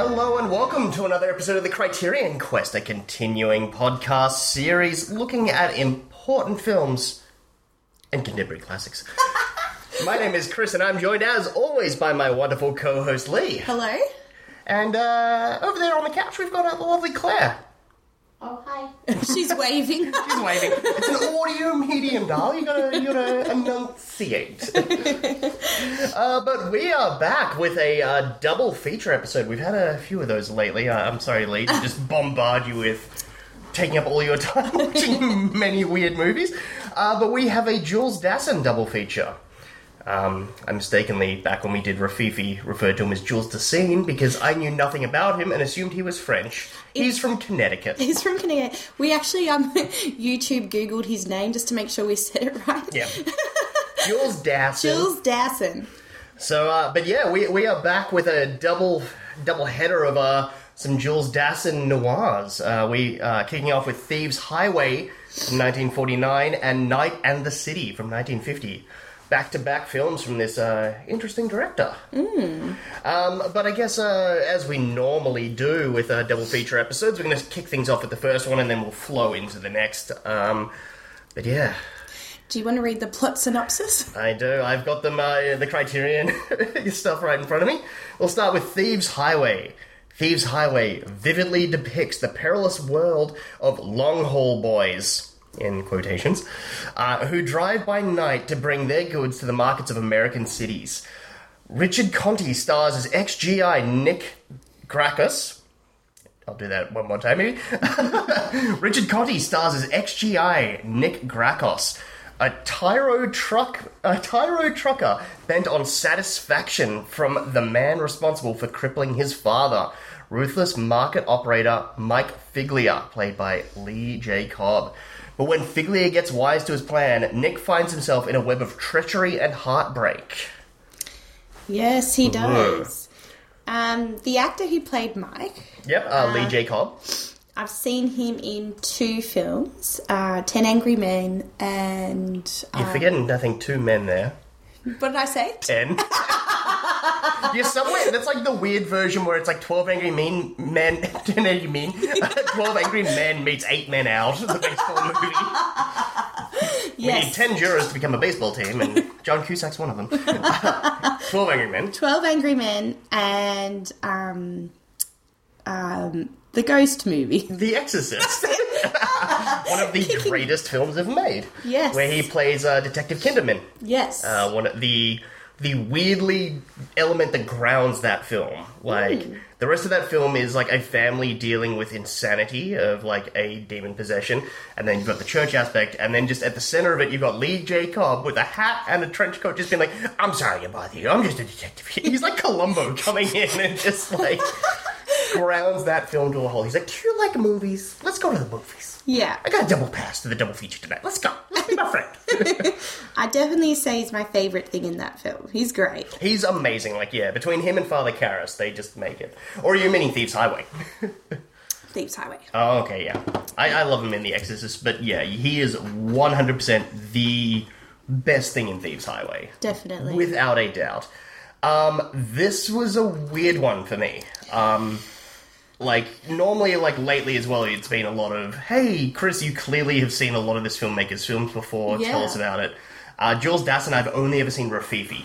Hello and welcome to another episode of the Criterion Quest, a continuing podcast series looking at important films and contemporary classics. my name is Chris, and I'm joined as always by my wonderful co-host Lee. Hello? And uh, over there on the couch, we've got the lovely Claire. Oh, hi. She's waving. She's waving. it's an audio medium, doll. You gotta, you gotta enunciate. uh, but we are back with a uh, double feature episode. We've had a few of those lately. Uh, I'm sorry, Lee, to just bombard you with taking up all your time watching many weird movies. Uh, but we have a Jules Dassin double feature. Um, I mistakenly, back when we did Rififi, referred to him as Jules Dassin because I knew nothing about him and assumed he was French. He's from Connecticut. He's from Connecticut. We actually um YouTube googled his name just to make sure we said it right. Yeah. Jules Dassin. Jules Dassin. So, uh, but yeah, we, we are back with a double double header of uh, some Jules Dassin noirs. Uh, we uh, kicking off with Thieves Highway from 1949 and Night and the City from 1950. Back to back films from this uh, interesting director. Um, but I guess, uh, as we normally do with uh, double feature episodes, we're going to kick things off with the first one and then we'll flow into the next. Um, but yeah, Do you want to read the plot synopsis? I do. I've got them, uh, the Criterion stuff right in front of me. We'll start with Thieves Highway. Thieves Highway vividly depicts the perilous world of long haul boys, in quotations, uh, who drive by night to bring their goods to the markets of American cities. Richard Conte stars as ex-GI Nick Garcos. I'll do that one more time, maybe. Richard Conte stars as ex-GI Nick Garcos, a Tyro truck, a Tyro trucker bent on satisfaction from the man responsible for crippling his father, ruthless market operator Mike Figlia, played by Lee J. Cobb. But when Figlia gets wise to his plan, Nick finds himself in a web of treachery and heartbreak. Yes, he does. Um, the actor who played Mike, Yep, uh, Lee J. Cobb. I've seen him in two films, uh, Ten Angry Men and... You're Uh, forgetting, I think, two men there. what did I say? Ten. You're somewhere. That's like the weird version where it's like twelve angry mean men. Do you know what you mean. twelve angry men meets eight men out. The baseball movie. We need ten jurors to become a baseball team, and John Cusack's one of them. twelve angry men. 12 Angry Men and um, um, the Ghost movie. The Exorcist. one of the greatest films ever made. Yes. Where he plays uh, Detective Kinderman. Yes. uh, one of the the weirdly element that grounds that film. Like hmm. the rest of that film is like a family dealing with insanity of like a demon possession, and then you've got the church aspect, and then just at the center of it you've got Lee J. Cobb with a hat and a trench coat, just being like, "I'm sorry to bother you. I'm just a detective." He's like Columbo coming in and just like grounds that film to a whole. He's like, "Do you like movies? Let's go to the movies." Yeah. I got a double pass to the double feature tonight. Let's go. Let's be my friend. I definitely say he's my favourite thing in that film. He's great. He's amazing. Like, yeah, between him and Father Karras, they just make it. Or are you meaning Thieves Highway? Thieves Highway. Oh, okay, yeah. I, I love him in The Exorcist, but yeah, he is 100% the best thing in Thieves Highway. Definitely. Without a doubt. Um, this was a weird one for me. Um, like, normally, like, lately as well, it's been a lot of, hey, Chris, you clearly have seen a lot of this filmmaker's films before, tell us about it. Uh, Jules Dassin, I've only ever seen Rififi,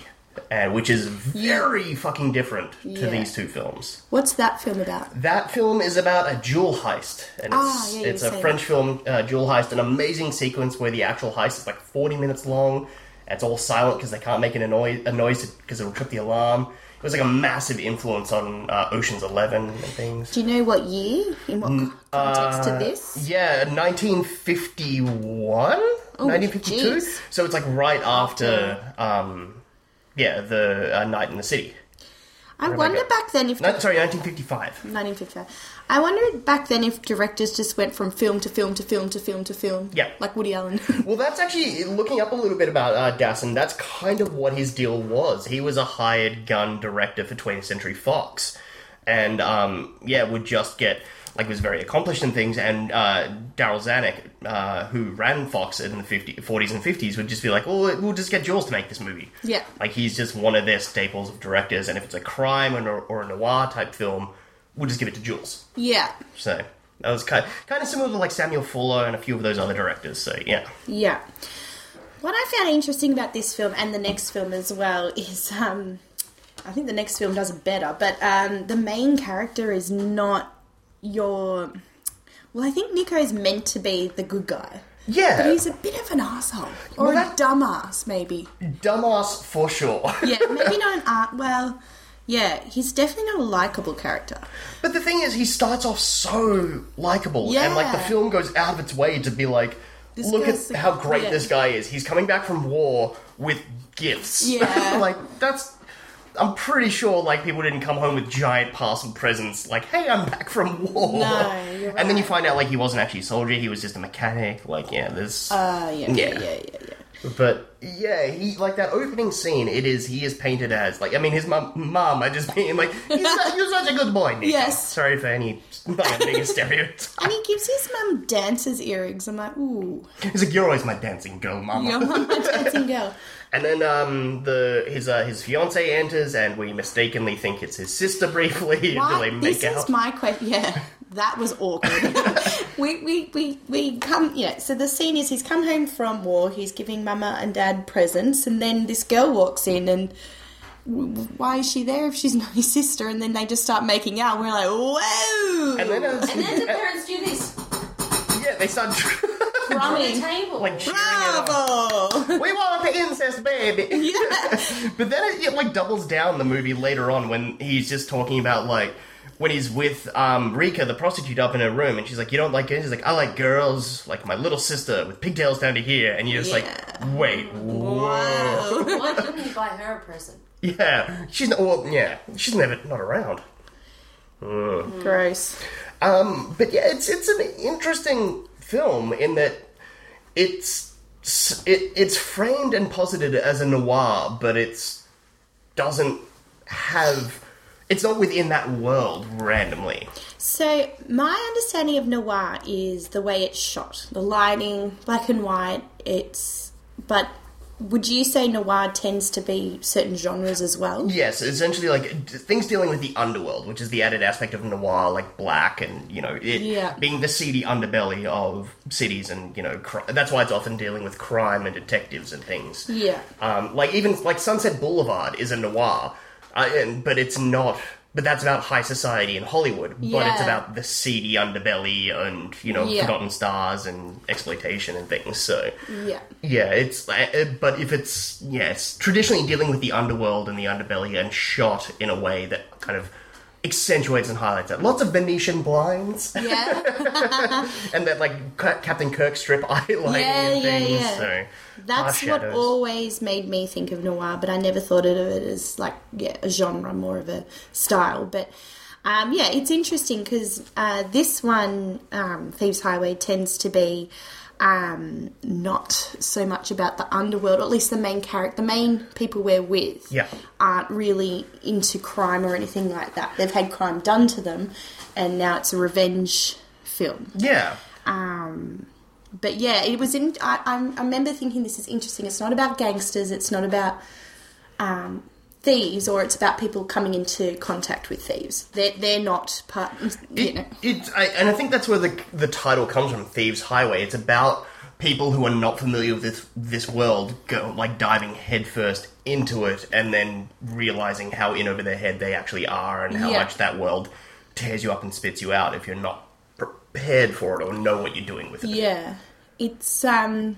uh, which is very fucking different to Yeah. these two films. What's that film about? That film is about a jewel heist, and it's, Ah, yeah, it's a French film, uh, jewel heist, an amazing sequence where the actual heist is like 40 minutes long. It's all silent because they can't make a noise, a noise because it'll trip the alarm. It was like a massive influence on uh, Ocean's Eleven and things. Do you know what year? In what context uh, to this? Yeah, 1951, 1952. jeez. So it's like right after, um, yeah, the uh, Night in the City. I wonder back then if. No, sorry, 1955. 1955. I wonder back then if directors just went from film to film to film to film to film. Yeah. Like Woody Allen. Well, that's actually looking up a little bit about uh, Dassin. That's kind of what his deal was. He was a hired gun director for 20th Century Fox, and um, yeah, would just get like was very accomplished in things. And uh, Darryl Zanuck, uh, who ran Fox in the 50, 40s and 50s, would just be like, "Oh, we'll just get Jules to make this movie." Yeah. like he's just one of their staples of directors. And if it's a crime or, or a noir type film, we'll just give it to Jules. Yeah. So that was kind kind of similar to like Samuel Fuller and a few of those other directors. So yeah, Yeah. What I found interesting about this film and the next film as well is um I think the next film does it better, but um the main character is not your well, I think Nico is meant to be the good guy. yeah, But he's a bit of an asshole. Or Well, a dumbass, maybe. dumbass for sure. Yeah, maybe not an art well yeah, he's definitely not a likable character. But the thing is, he starts off so likable, and like the film goes out of its way to be like, This look at how great yeah. this guy is. He's coming back from war with gifts. Yeah. like that's. I'm pretty sure like people didn't come home with giant parcel presents like, "Hey, I'm back from war." No, you're And then you find out like he wasn't actually a soldier; he was just a mechanic. Like, yeah, there's. Uh Yeah. yeah, yeah, yeah. But yeah, he like that opening scene. It is he is painted as like I mean his mom, mom. I just being like he's such, you're such a good boy. Nico. Yes. Sorry for any like being stereotype. And he gives his mum dancer's earrings. I'm like, ooh, He's like you're always my dancing girl, mama. your mum a dancing girl. And then um the his uh, his fiance enters and we mistakenly think it's his sister briefly until they What? make This out. is my question. Yeah, that was awkward. we, we, we, we come, yeah, so the scene is he's come home from war, he's giving mama and dad presents, and then this girl walks in and w- w- why is she there if she's not his sister? And then they just start making out. We're like, whoa! and then uh, And then the parents do this yeah, they start on the Drumming. table. like cheering it on. Bravo! We want the incest baby. yeah. But then it, it like doubles down the movie later on when he's just talking about like when he's with um, Rica, the prostitute, up in her room, and she's like, "You don't like girls?" He's like, "I like girls, like my little sister with pigtails down to here." And you're just Yeah. like, "Wait, whoa, Why didn't he buy her a present? yeah." She's not. Well, yeah, she's never not around. Gross. Um, but yeah, it's it's an interesting film in that it's it, it's framed and posited as a noir, but it's doesn't have it's not within that world randomly. So, my understanding of noir is the way it's shot, the lighting, black and white. It's, but would you say noir tends to be certain genres as well? Yes, essentially like things dealing with the underworld, which is the added aspect of noir, like black and you know it Yeah. being the seedy underbelly of cities, and you know cri- that's why it's often dealing with crime and detectives and things. Yeah. Um, like even like Sunset Boulevard is a noir, uh, and, but it's not. But that's about high society in Hollywood. But it's about the seedy underbelly and you know Yeah. forgotten stars and exploitation and things. So Yeah. yeah, it's uh, uh, but if it's yeah, it's traditionally dealing with the underworld and the underbelly and shot in a way that kind of accentuates and highlights it. Lots of Venetian blinds Yeah. and that like Ca- Captain Kirk strip eyelining Yeah, and yeah, things. yeah. So That's what always made me think of noir, but I never thought of it as like yeah a genre, more of a style. But um, yeah, it's interesting because uh, this one, um, Thieves Highway, tends to be um, not so much about the underworld, or at least the main character, the main people we're with, Yeah. aren't really into crime or anything like that. They've had crime done to them, and now it's a revenge film. yeah. Um, but yeah, it was in. I, I, I remember thinking this is interesting. It's not about gangsters. It's not about um, thieves, or it's about people coming into contact with thieves. They're they're not part. You know. It, I, and I think that's where the the title comes from, Thieves Highway. It's about people who are not familiar with this this world, go like diving headfirst into it, and then realizing how in over their head they actually are, and how Yeah. much that world tears you up and spits you out if you're not prepared for it or know what you're doing with it. Yeah, it's um.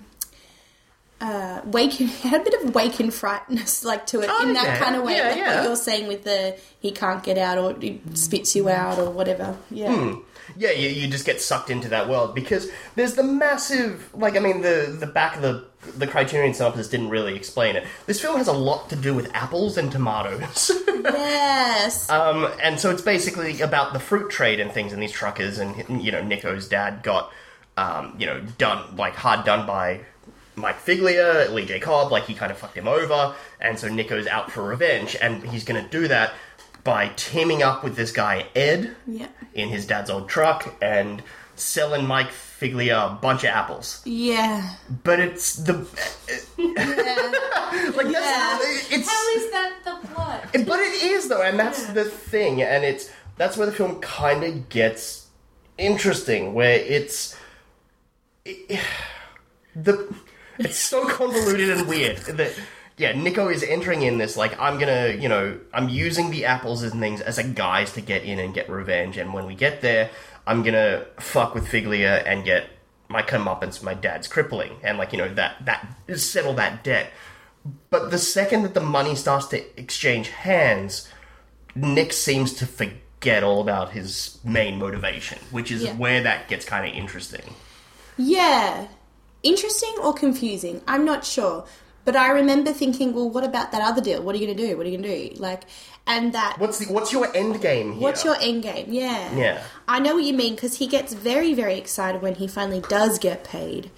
Uh, wake had a bit of wake and frightness like to it Oh, in that yeah. kind of way, Yeah, like yeah. what you're saying with the he can't get out or he spits you out or whatever. Yeah, Hmm. Yeah, you, you just get sucked into that world because there's the massive, like I mean, the the back of the the Criterion synopsis didn't really explain it. This film has a lot to do with apples and tomatoes. yes, Um, and so it's basically about the fruit trade and things and these truckers, and you know, Nico's dad got, um, you know, done like hard done by Mike Figlia, Lee J. Cobb, like he kind of fucked him over, and so Nico's out for revenge, and he's going to do that by teaming up with this guy Ed yeah, in his dad's old truck and selling Mike Figlia a bunch of apples. yeah. But it's the Yeah. like Yeah. that's it's How is that the plot? But it is though, and that's the thing, and it's that's where the film kind of gets interesting, where it's it- the it's so convoluted and weird that yeah, Nico is entering in this like I'm gonna you know I'm using the apples and things as a guise to get in and get revenge, and when we get there, I'm gonna fuck with Figlia and get my comeuppance, my dad's crippling, and like you know that that settle that debt. But the second that the money starts to exchange hands, Nick seems to forget all about his main motivation, which is Yeah. where that gets kind of interesting. Yeah. Interesting or confusing? I'm not sure. But I remember thinking, well, what about that other deal? What are you going to do? What are you going to do? Like, and that. What's the what's your end game here? What's your end game? Yeah. Yeah. I know what you mean because he gets very, very excited when he finally does get paid.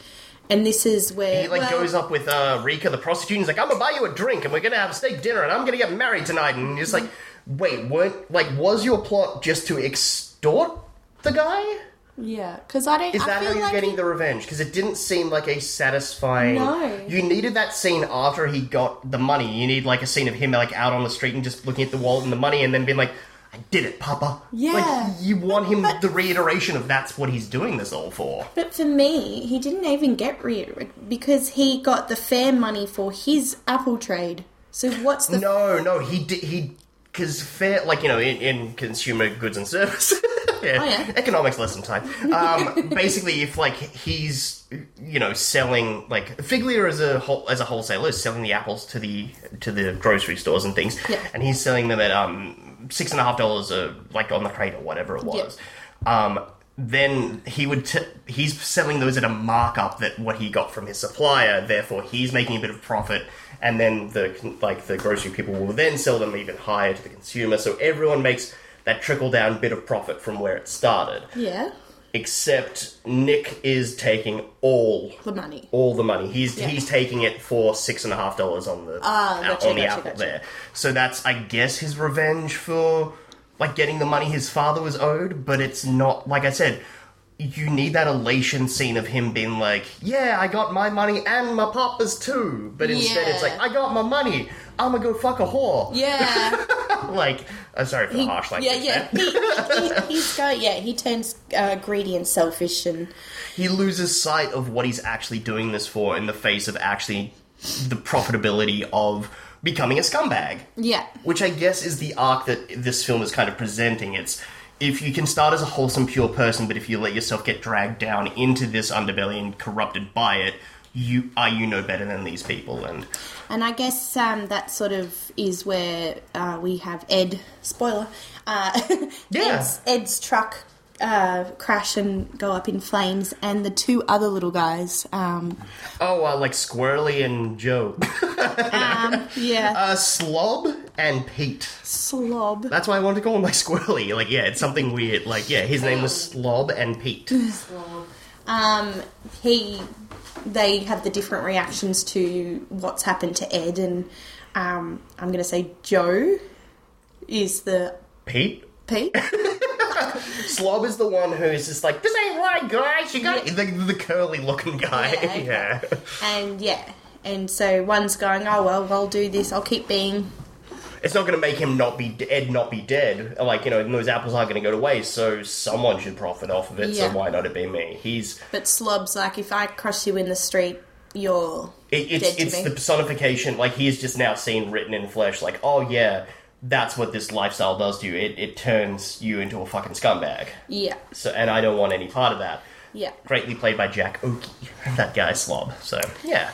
And this is where. He like well, goes up with uh, Rica, the prostitute, and he's like, "I'm gonna buy you a drink, and we're gonna have a steak dinner, and I'm gonna get married tonight." And he's like, "Wait, weren't like was your plot just to extort the guy? Yeah. Because I don't. Is that feel how you're like getting he- the revenge? Because it didn't seem like a satisfying. No. You needed that scene after he got the money. You need like a scene of him like out on the street and just looking at the wallet and the money, and then being like, "I did it, Papa." Yeah. Like you want him But- the reiteration of that's what he's doing this all for. But for me, he didn't even get rid because he got the fair money for his Apple trade. So what's the. No, no, he did. He because fair, like you know, in, in consumer goods and service, yeah, Oh, yeah. economics lesson time. Um, basically, if like he's you know selling like Figlia as a whole, as a wholesaler is selling the apples to the to the grocery stores and things, Yeah. and he's selling them at um six and a half dollars a like on the crate or whatever it was. Um, then he would t- he's selling those at a markup that what he got from his supplier. Therefore, he's making a bit of profit, and then the like the grocery people will then sell them even higher to the consumer. So everyone makes that trickle down bit of profit from where it started. Yeah. Except Nick is taking all The money. all the money. He's Yeah. he's taking it for six and a half dollars on the Ah, gotcha, on the gotcha, apple gotcha. there. So that's I guess his revenge for like getting the money his father was owed. But it's not like I said. You need that elation scene of him being like, "Yeah, I got my money and my papa's too." But instead, it's like, "I got my money. I'm gonna go fuck a whore." Yeah. like, I'm sorry for the He- harsh yeah, language. yeah. there. He, he, he's go, yeah, he turns uh, greedy and selfish and he loses sight of what he's actually doing this for in the face of actually the profitability of becoming a scumbag. yeah. Which I guess is the arc that this film is kind of presenting. It's if you can start as a wholesome, pure person, but if you let yourself get dragged down into this underbelly and corrupted by it, you are you no better than these people. And And I guess um, that sort of is where uh, we have Ed, spoiler, uh, Yeah. Ed's, Ed's truck uh, crash and go up in flames, and the two other little guys, um, oh, uh, like Squirrely and Joe, yeah, uh, Slob and Pete. slob. That's why I wanted to call him like Squirrely. Like, yeah, it's something weird. Like, yeah, his name was Slob and Pete. Um, he, they have the different reactions to what's happened to Ed, and um, I'm going to say Joe is the Pete? Pete. Slob is the one who's just like, this ain't right, guys. You got Yeah. the, the curly looking guy. Yeah, okay. Yeah. and yeah, and so one's going, oh well, I'll do this. I'll keep being It's not going to make him not be Ed, not be dead. Like you know, those apples aren't going to go to waste. So someone should profit off of it. Yeah. So why not it be me? He's But Slob's like, if I cross you in the street, you're it, it's dead to it's me. the personification. Like he is just now seen written in flesh. Like oh yeah, that's what this lifestyle does to you. It it turns you into a fucking scumbag. yeah, So and I don't want any part of that. yeah. Greatly played by Jack Oakie, that guy Slob. So yeah.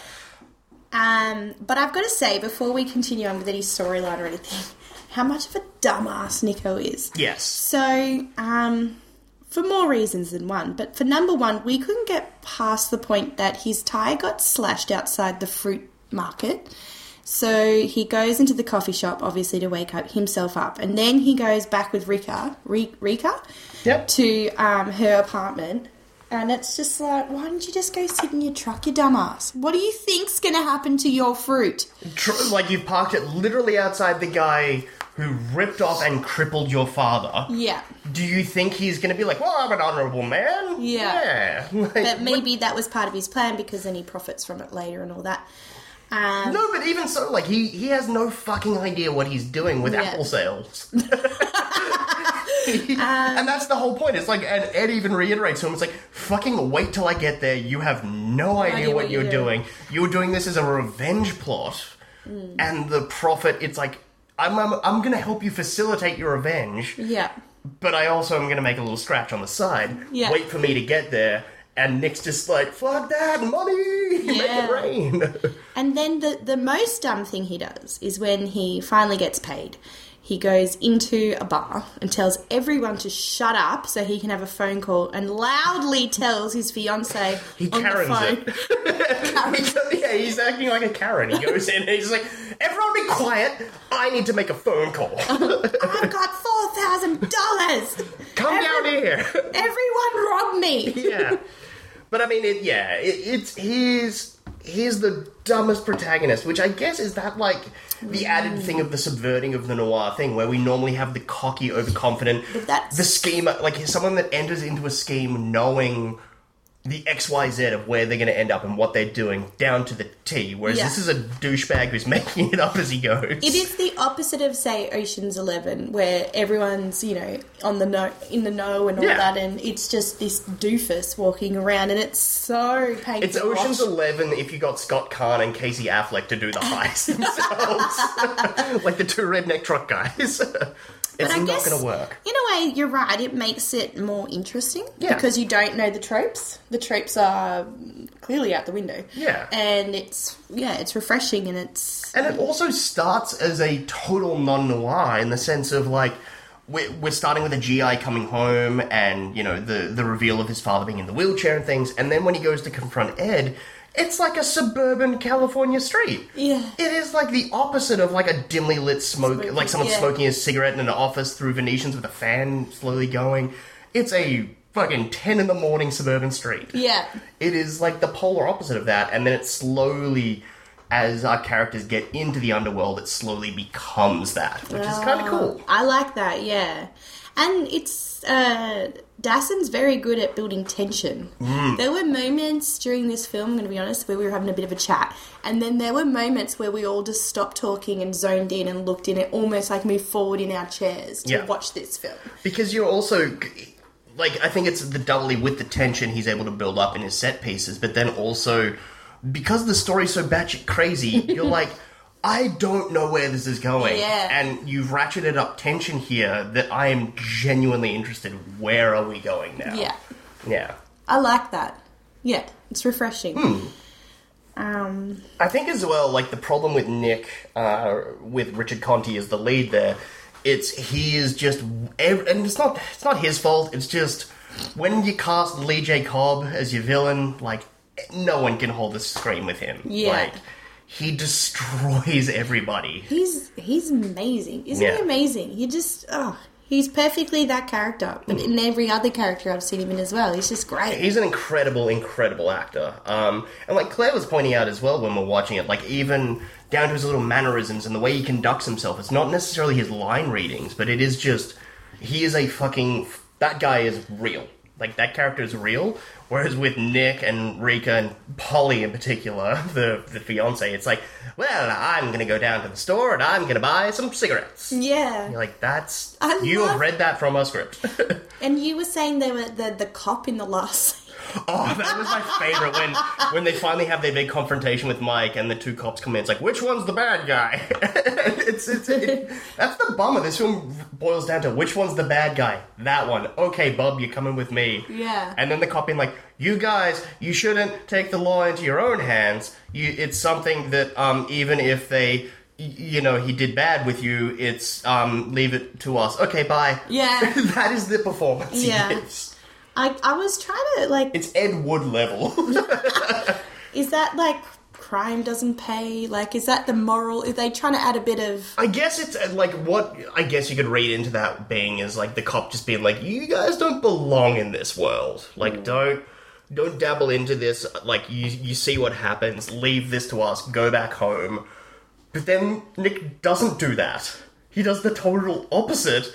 Um, but I've got to say, before we continue on with any storyline or anything, how much of a dumbass Nico is. Yes. So, um, for more reasons than one, but for number one, we couldn't get past the point that his tie got slashed outside the fruit market. So he goes into the coffee shop, obviously, to wake up himself up, and then he goes back with Rica, Ri- Rica, Yep. to um, her apartment. And it's just like, why don't you just go sit in your truck, you dumbass? What do you think's going to happen to your fruit? Tr- like you've parked it literally outside the guy who ripped off and crippled your father. Yeah. Do you think he's going to be like, "Well, I'm an honourable man"? Yeah. Yeah. Like, But maybe that was part of his plan because then he profits from it later and all that. Um, No, but even so, like he he has no fucking idea what he's doing with Yeah. apple sales. and that's the whole point. It's like, and Ed even reiterates to him, it's like, fucking wait till I get there. You have no idea, idea what, what you're you're doing. You're doing this as a revenge plot. Mm. And the prophet, it's like, I'm, I'm, I'm going to help you facilitate your revenge, Yeah. but I also am going to make a little scratch on the side. Yeah. Wait for me to get there. And Nick's just like, fuck that, money! Make it rain! And then the, the most dumb thing he does is when he finally gets paid, he goes into a bar and tells everyone to shut up so he can have a phone call and loudly tells his fiance He on the Karens phone. it. yeah, he's acting like a Karen. He goes in and he's like, everyone be quiet. I need to make a phone call. I've got four thousand dollars. Come down here. Everyone rob me. yeah. But I mean, it, yeah, it, it's he's he's the dumbest protagonist, which I guess is that like the added thing of the subverting of the noir thing, where we normally have the cocky, overconfident, the schemer, like someone that enters into a scheme knowing the X Y Z of where they're going to end up and what they're doing down to the T. Whereas Yeah. this is a douchebag who's making it up as he goes. It is the opposite of say Ocean's Eleven, where everyone's you know on the know in the know and all Yeah. that, and it's just this doofus walking around, and it's so painful. It's Ocean's. Eleven if you got Scott Caan and Casey Affleck to do the heist themselves, like the two redneck truck guys. But it's I not guess, to work. In a way, you're right. It makes it more interesting Yeah. because you don't know the tropes. The tropes are clearly out the window. Yeah. and it's yeah, it's refreshing and it's And it also starts as a total non noir in the sense of like. We're, we're starting with a GI coming home and, you know, the, the reveal of his father being in the wheelchair and things. And then when he goes to confront Ed, it's like a suburban California street. Yeah. It is like the opposite of like a dimly lit smoke, like someone yeah. smoking a cigarette in an office through Venetians with a fan slowly going. It's a fucking 10 in the morning suburban street. yeah. It is like the polar opposite of that, and then it slowly, as our characters get into the underworld, it slowly becomes that, which is kind of cool. I like that. Yeah, and it's uh, Dassin's very good at building tension. Mm. There were moments during this film, I'm going to be honest, where we were having a bit of a chat, and then there were moments where we all just stopped talking and zoned in and looked in it, almost like moved forward in our chairs to Yeah. watch this film. Because you're also. Like, I think it's the doubly with the tension he's able to build up in his set pieces, but then also, because the story's so batshit crazy, you're like, I don't know where this is going. Yeah. And you've ratcheted up tension here that I am genuinely interested. Where are we going now? Yeah, Yeah. I like that. Yeah, it's refreshing. Hmm. Um, I think as well, like the problem with Nick, uh, with Richard Conte as the lead there, it's he is just, and it's not it's not his fault. It's just when you cast Lee J Cobb as your villain, like no one can hold a screen with him. Yeah. like he destroys everybody. he's he's amazing, isn't Yeah. he? Amazing. He just oh, he's perfectly that character. But in every other character I've seen him in as well, he's just great. He's an incredible, incredible actor. Um, and like Claire was pointing out as well when we're watching it, like even down to his little mannerisms and the way he conducts himself, it's not necessarily his line readings, but it is just he is a fucking that guy is real. Like that character is real. Whereas with Nick and Rica and Polly in particular, the the fiance, it's like, well, I'm gonna go down to the store and I'm gonna buy some cigarettes. yeah. You're like, that's I you love- have read that from our script. And you were saying they were the the cop in the last. Oh, that was my favorite when when they finally have their big confrontation with Mike and the two cops come in. It's like, which one's the bad guy? it's it's it, that's the bummer. This film boils down to which one's the bad guy. That one. Okay, Bub, you're coming with me. Yeah. And then the cop being like, you guys, you shouldn't take the law into your own hands. You, it's something that um, even if they. You know, he did bad with you. It's um, leave it to us. Okay, bye. Yeah. that is the performance. Yeah. I I was trying to like, It's Ed Wood level. is that like crime doesn't pay? Like, is that the moral? Are they trying to add a bit of? I guess it's uh, like what I guess you could read into that being is like the cop just being like, "You guys don't belong in this world. Like, don't don't dabble into this. Like, you you see what happens. Leave this to us. Go back home." But then Nick doesn't do that. He does the total opposite.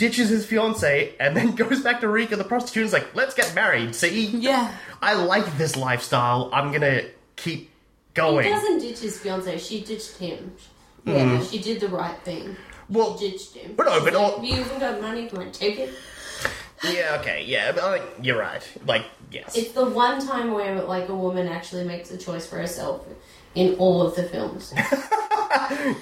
Ditches his fiance and then goes back to Rica, the prostitute. and is like, "Let's get married." See, Yeah. I like this lifestyle. I'm gonna keep going. He going. doesn't ditch his fiance. She ditched him. Hmm. Yeah, she did the right thing. Well, ditched him. but no, but all- you even got money, come on, take it. yeah, okay, yeah, but I think you're right. Like, yes. It's the one time where like a woman actually makes a choice for herself in all of the films.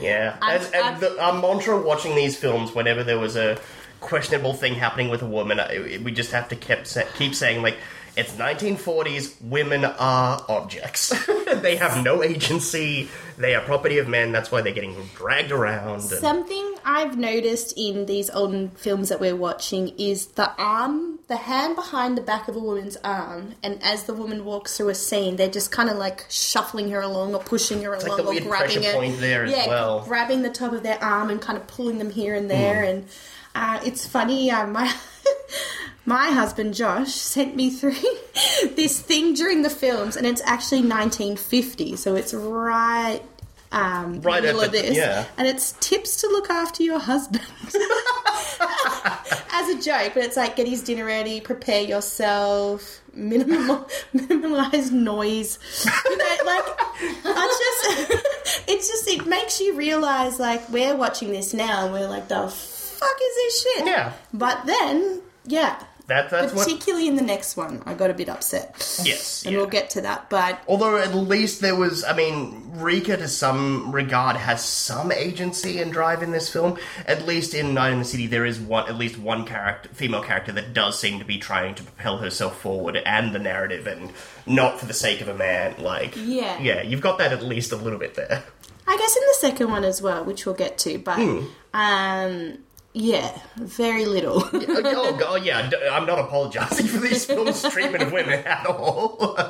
Yeah, I've- and I've- the, our mantra watching these films, whenever there was a questionable thing happening with a woman, we just have to keep keep saying like, it's 1940s. Women are objects. they have no agency. They are property of men. That's why they're getting dragged around. and- Something I've noticed in these old films that we're watching is the arm, the hand behind the back of a woman's arm, and as the woman walks through a scene, they're just kind of like shuffling her along or pushing her like along the or weird grabbing pressure her. point there as yeah, well. grabbing the top of their arm and kind of pulling them here and there. Hmm. And uh, it's funny. Uh, my my husband Josh sent me through this thing during the films, and it's actually 1950, so it's right. Um, Right middle of this, yeah. and it's tips to look after your husband as a joke, but it's like get his dinner ready, prepare yourself, minimal, minimize noise. You know, like I just, it's just it makes you realize like we're watching this now, and we're like the fuck is this shit? Yeah. But then, yeah. That- that's what- Particularly in the next one, I got a bit upset. Yes, and yeah. we'll get to that. But Although at least there was, I mean, Rica to some regard has some agency and drive in this film. At least in Night in the City, there is one, at least one character, female character that does seem to be trying to propel herself forward and the narrative, and not for the sake of a man. Like, Yeah. yeah, you've got that at least a little bit there. I guess in the second one as well, which we'll get to. But Hmm. um, yeah, very little. oh, God, yeah, I'm not apologizing for these films' treatment of women at all.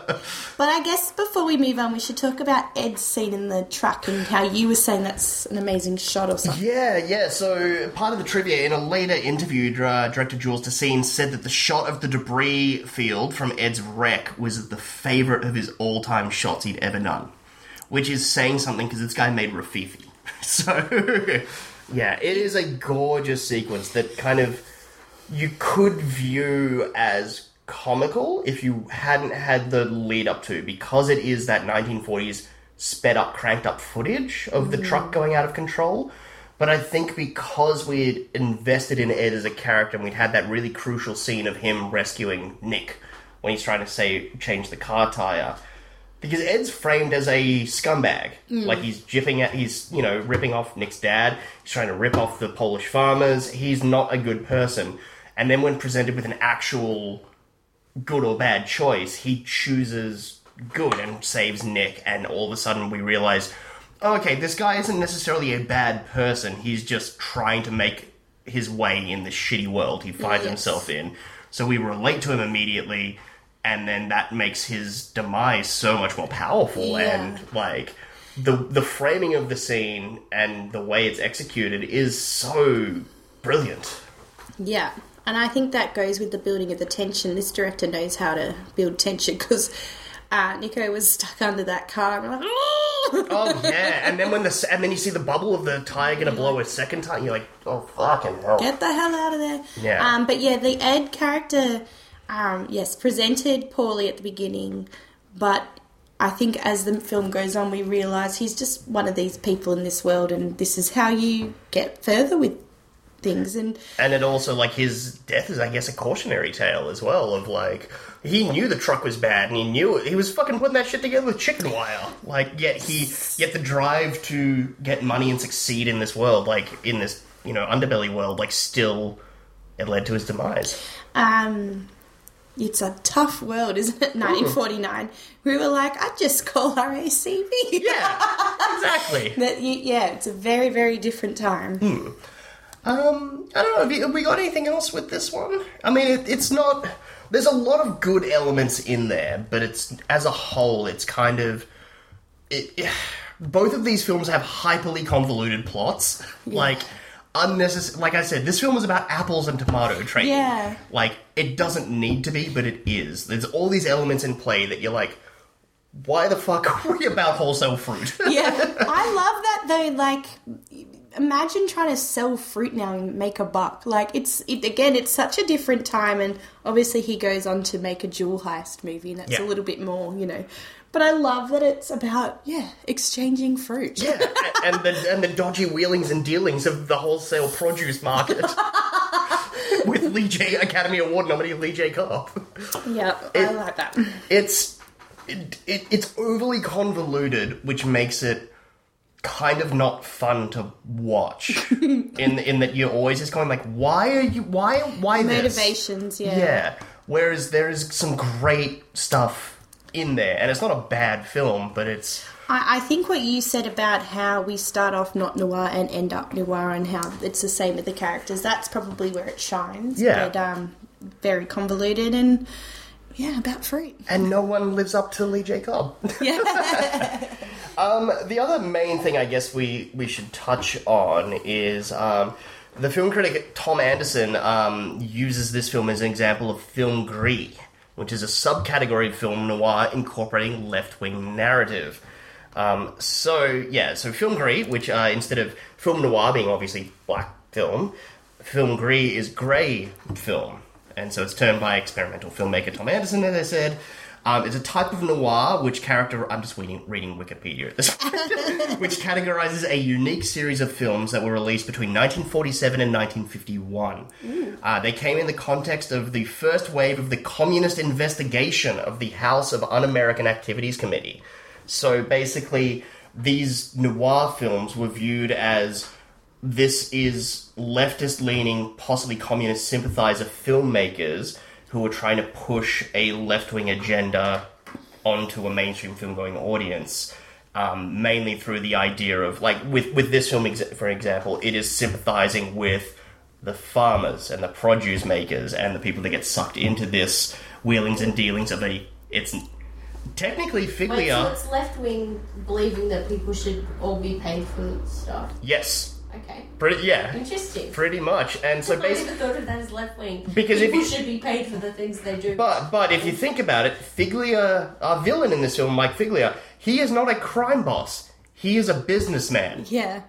But I guess before we move on, we should talk about Ed's scene in the truck and how you were saying that's an amazing shot or something. Yeah, yeah. So part of the trivia in a later interview, uh, director Jules Dassin said that the shot of the debris field from Ed's wreck was the favorite of his all-time shots he'd ever done, which is saying something because this guy made Rififi. So yeah, it is a gorgeous sequence that kind of you could view as comical if you hadn't had the lead up to because it is that 1940s sped up cranked up footage of the truck mm. going out of control. But i think because we'd invested in ed as a character and we'd had that really crucial scene of him rescuing nick when he's trying to say change the car tire because Ed's framed as a scumbag. Mm. Like he's jipping at, he's you know ripping off Nick's dad. He's trying to rip off the Polish farmers. He's not a good person. And then when presented with an actual good or bad choice, he chooses good and saves Nick. And all of a sudden we realize, oh, okay, this guy isn't necessarily a bad person. He's just trying to make his way in the shitty world he finds Yes. himself in. So we relate to him immediately, and then that makes his demise so much more powerful. Yeah. And like the the framing of the scene and the way it's executed is so brilliant. Yeah. And I think that goes with the building of the tension. This director knows how to build tension because uh, Nico was stuck under that car. And we're like, Oh yeah, and then when the and then you see the bubble of the tire gonna blow a second time, you're like, oh fucking hell. get the hell out of there. Yeah. Um, but yeah, the Ed character, um, yes, presented poorly at the beginning, but I think as the film goes on, we realise he's just one of these people in this world, and this is how you get further with things. And And it also like his death is, I guess, a cautionary tale as well. Of like he knew the truck was bad, and he knew it. He was fucking putting that shit together with chicken wire. Like yet he yet the drive to get money and succeed in this world, like in this you know underbelly world, like still it led to his demise. um, it's a tough world, isn't it? 1949. We were like, I'd just call RACV. Yeah, exactly. That you, yeah, it's a very, very different time. Um, I don't know. Have, you, have we got anything else with this one? I mean, it, it's not. There's a lot of good elements in there, but it's as a whole, it's kind of. It, both of these films have hyperly convoluted plots, like unnecessary. Like I said, this film is about apples and tomato trading. Yeah. Like it doesn't need to be, but it is. There's all these elements in play that you're like, why the fuck are we about wholesale fruit? yeah, I love that though. Like, imagine trying to sell fruit now and make a buck. Like, it's it, again, it's such a different time, and obviously he goes on to make a jewel heist movie, and that's Yeah. a little bit more, you know. But I love that it's about yeah exchanging fruit. Yeah, and the and the dodgy wheelings and dealings of the wholesale produce market. With Lee J. Academy Award nominee Lee J. Cobb. yeah, It- I like that. It's it, it, it's overly convoluted, which makes it kind of not fun to watch. in in that you're always just going like, why are you why why this? Motivations, yeah. Yeah. Whereas there is some great stuff in there, and it's not a bad film, but it's I, I think what you said about how we start off not noir and end up noir, and how it's the same with the characters. That's probably where it shines. Yeah. But um, very convoluted and yeah, about fruit. and no one lives up to Lee J. Cobb. um, the other main thing I guess we, we should touch on is um, the film critic Thom Andersen um, uses this film as an example of film gris, which is a subcategory of film noir incorporating left wing narrative. Um, so yeah, so film gris, which uh, instead of film noir being obviously black film, film gris is grey film, and so it's termed by experimental filmmaker Thom Andersen, as I said. Um, it's a type of noir which character. I'm just reading, reading Wikipedia at this point, which categorizes a unique series of films that were released between 1947 and 1951. Uh, they came in the context of the first wave of the communist investigation of the House of Un-American Activities Committee. So basically, these noir films were viewed as this is leftist leaning, possibly communist sympathizer filmmakers who are trying to push a left wing agenda onto a mainstream film going audience. Um, mainly through the idea of, like, with, with this film, for example, it is sympathizing with the farmers and the produce makers and the people that get sucked into this wheelings and dealings of a. It's technically Figlia Wait, so it's left wing believing that people should all be paid for stuff. Yes. Okay. Pretty, yeah. Interesting. Pretty much. And so I never basically. thought of that as left wing. Because if you- should be paid for the things they do. But but if you think about it, Figlia, our villain in this film, Mike Figlia, he is not a crime boss. He is a businessman Yeah.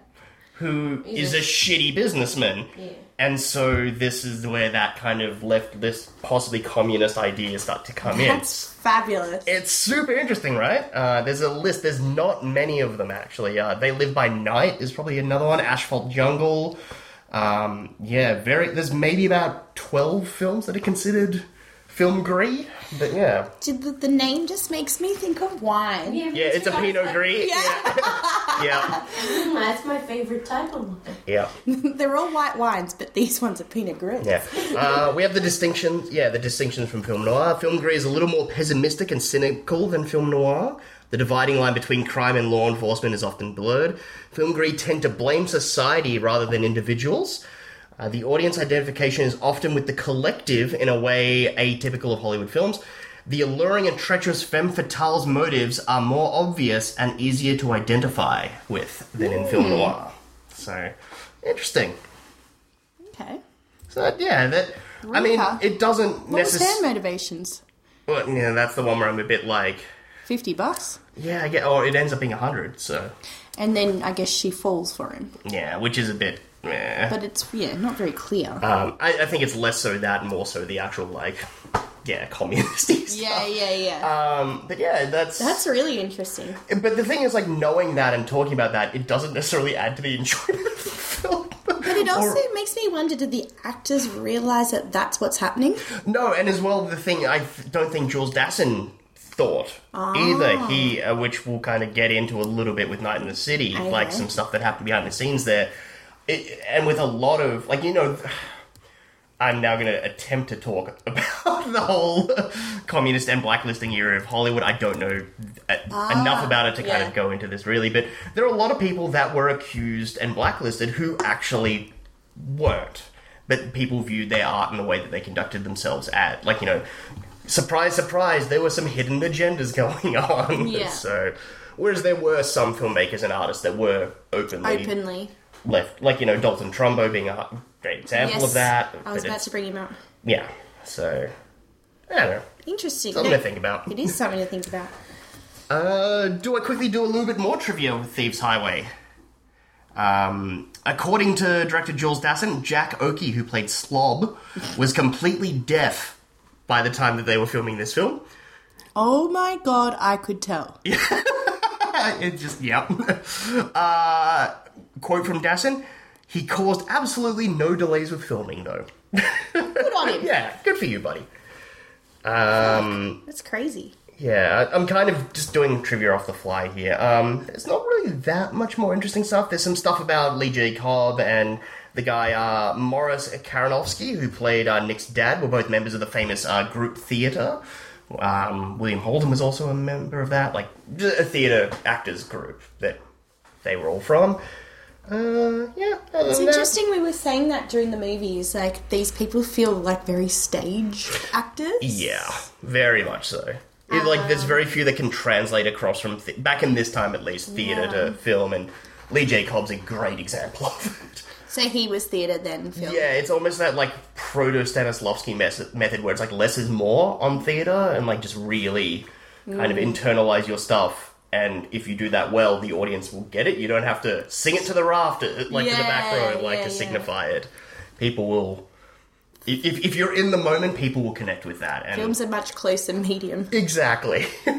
who is Yeah. a shitty businessman. Yeah. And so this is where that kind of leftist, possibly communist ideas start to come in. That's fabulous. It's super interesting, right? Uh, there's a list. There's not many of them actually. Uh, they Live by Night is probably another one. Asphalt Jungle. Um, yeah, very. There's maybe about twelve films that are considered film gris. But yeah, Did the, the name just makes me think of wine. yeah, yeah, it's a Pinot Gris. Yeah. Yeah, Mm, That's my favorite type of wine. yeah, They're all white wines, but these ones are Pinot Gris. yeah. Uh, we have the distinctions. Yeah, the distinctions from film noir. Film gris is a little more pessimistic and cynical than film noir. The dividing line between crime and law enforcement is often blurred. Film gris tend to blame society rather than individuals. Uh, the audience identification is often with the collective in a way atypical of Hollywood films. The alluring and treacherous femme fatale's motives are more obvious and easier to identify with than in film noir. So, interesting. Okay. So, yeah, that. I mean, Rica, it doesn't What was necessarily. motivations? Well, yeah, that's the one where I'm a bit like, Fifty bucks. yeah, I get. Or it ends up being a hundred. So, And then I guess she falls for him. yeah, which is a bit. Eh. But it's yeah, not very clear. Um, I, I think it's less so that, and more so the actual like, yeah, communist yeah, yeah, yeah. Um, but yeah, that's That's really interesting. But the thing is, like knowing that and talking about that, it doesn't necessarily add to the enjoyment of the film. But it also makes me wonder: Did the actors realize that that's what's happening? no, and as well, the thing I don't think Jules Dassin thought either. He, uh, which we'll kind of get into a little bit with Night in the City, Okay. like some stuff that happened behind the scenes there, it, and with a lot of like you know. I'm now going to attempt to talk about the whole communist and blacklisting era of Hollywood. I don't know uh, enough about it to kind of go into this really, but there are a lot of people that were accused and blacklisted who actually weren't. But people viewed their art in the way that they conducted themselves at. Like, you know, surprise, surprise, there were some hidden agendas going on. Yeah. so, whereas there were some filmmakers and artists that were openly Openly. Left, like, you know, Dalton Trumbo being a great example of that. I was about to bring him up. yeah. So, I don't know. Interesting. Something to think about. It is something to think about. Uh, do I quickly do a little bit more trivia with Thieves Highway? Um, according to director Jules Dassin, Jack Oakie, who played Slob, was completely deaf by the time that they were filming this film. Oh my god, I could tell. it just yep. Uh, quote from Dassin: "He caused absolutely no delays with filming, though." Good on him. Yeah, good for you, buddy. Um, That's crazy. yeah, I'm kind of just doing trivia off the fly here. Um, there's not really that much more interesting stuff. There's some stuff about Lee J. Cobb and the guy uh, Morris Carnovsky, who played uh, Nick's dad, were both members of the famous uh, group theatre. Um, William Holden was also a member of that, like a theatre actors group that they were all from. Uh, yeah, It's than that- interesting we were saying that during the movies. Like, these people feel like very stage actors. Yeah, very much so. It, like, there's very few that can translate across from th- back in this time, at least, theatre Yeah. to film, and Lee J. Cobb's a great example of it. So he was theatre then film. Yeah, it's almost that like proto Stanislavski mes- method where it's like less is more on theatre, and like just really kind of internalize your stuff. And if you do that well, the audience will get it. You don't have to sing it to the raft, uh, like to the back row, like yeah, to yeah. signify it. People will. If, if if you're in the moment, people will connect with that. And Film's a much closer medium. Exactly.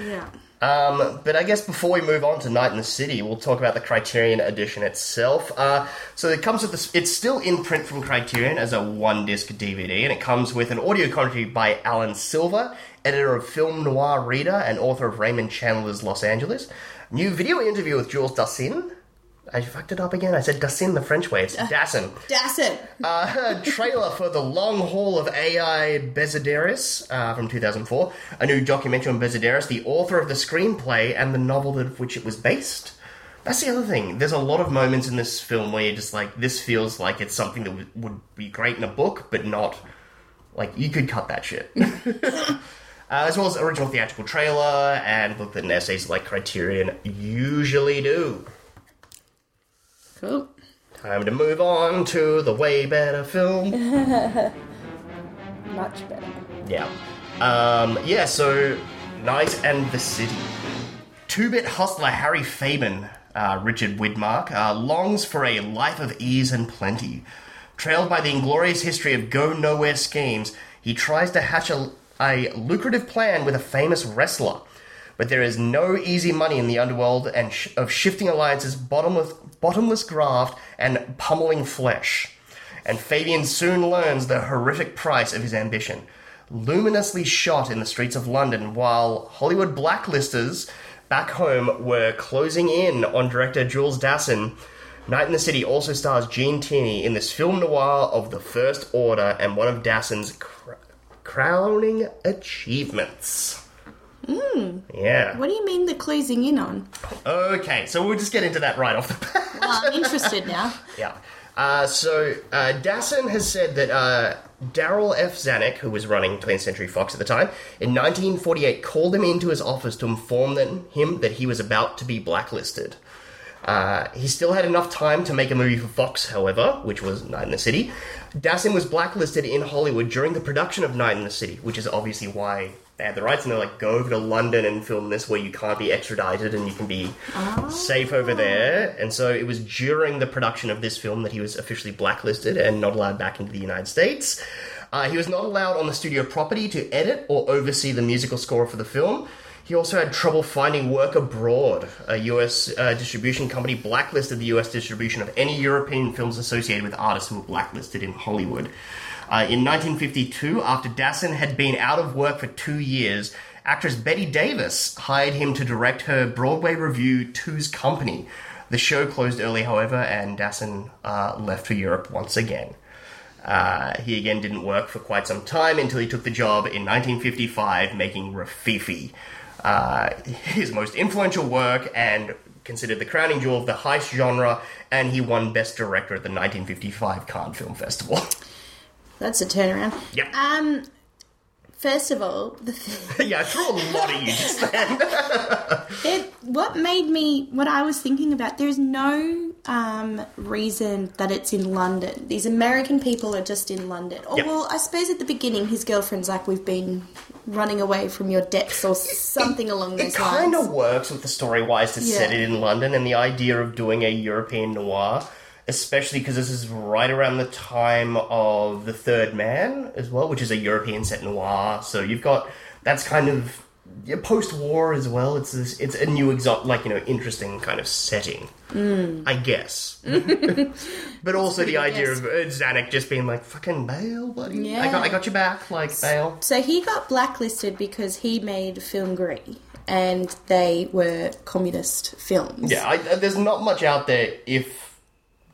Yeah. Um, but I guess before we move on to Night in the City, we'll talk about the Criterion edition itself. Uh, so it comes with this. It's still in print from Criterion as a one disc DVD, and it comes with an audio commentary by Alan Silver, editor of Film Noir Reader and author of Raymond Chandler's Los Angeles. New video interview with Jules Dassin. I fucked it up again. I said Dassin the French way. It's Dassin. Dassin. Uh, trailer for The Long Haul of AI Bezzerides uh, from 2004, a new documentary on Bezzerides, the author of the screenplay and the novel of which it was based. That's the other thing. There's a lot of moments in this film where you're just like, this feels like it's something that w- would be great in a book, but not. Like, you could cut that shit. uh, as well as original theatrical trailer and booklet and essays like Criterion usually do. Cool. Time to move on to the way better film. Much better. Yeah. Um, yeah, so Night and the City. Two bit hustler Harry Fabian, uh, Richard Widmark, uh, longs for a life of ease and plenty. Trailed by the inglorious history of go nowhere schemes, he tries to hatch a, a lucrative plan with a famous wrestler. But there is no easy money in the underworld and sh- of shifting alliances, bottomless, bottomless graft, and pummeling flesh and Fabian soon learns the horrific price of his ambition. Luminously shot in the streets of London, while Hollywood blacklisters back home were closing in on director Jules Dassin, Night in the City also stars Gene Tierney in this film noir of the First Order and one of Dassin's cr- crowning achievements. Yeah. What do you mean the closing in on? Okay, so we'll just get into that right off the bat. Well, I'm interested now. Yeah. Uh, so uh, Dassin has said that uh, Darryl F. Zanuck, who was running 20th Century Fox at the time, in 1948 called him into his office to inform them, him that he was about to be blacklisted. Uh, he still had enough time to make a movie for Fox, however, which was Night in the City. Dassin was blacklisted in Hollywood during the production of Night in the City, which is obviously why they had the rights, and they're like, go over to London and film this where you can't be extradited and you can be safe over there. And so it was during the production of this film that he was officially blacklisted and not allowed back into the United States. Uh, he was not allowed on the studio property to edit or oversee the musical score for the film. He also had trouble finding work abroad. A US uh, distribution company blacklisted the US distribution of any European films associated with artists who were blacklisted in Hollywood. Uh, in 1952, after Dassin had been out of work for two years, actress Bette Davis hired him to direct her Broadway review Two's Company. The show closed early, however, and Dassin uh, left for Europe once again. Uh, he again didn't work for quite some time until he took the job in 1955 making Rififi, uh, his most influential work and considered the crowning jewel of the heist genre, and he won Best Director at the 1955 Cannes Film Festival. That's a turnaround. Yeah. Um, first of all, the th- yeah, I threw a lot at you just then. there, what made me, what I was thinking about, there's no um, reason that it's in London. These American people are just in London. Or, Yep. well, I suppose at the beginning, his girlfriend's like, we've been running away from your debts or something along those lines. It kind of works with the story wise to set it in London and the idea of doing a European noir especially because this is right around the time of The Third Man as well, which is a European set noir. So you've got that's kind of yeah, post-war as well. It's this, it's a new exo- like you know interesting kind of setting, I guess. but also the idea guess. of uh, Zanuck just being like fucking bail, buddy. I Yeah. got I got your back, like bail. So he got blacklisted because he made Film gris, and they were communist films. Yeah, I, uh, there's not much out there if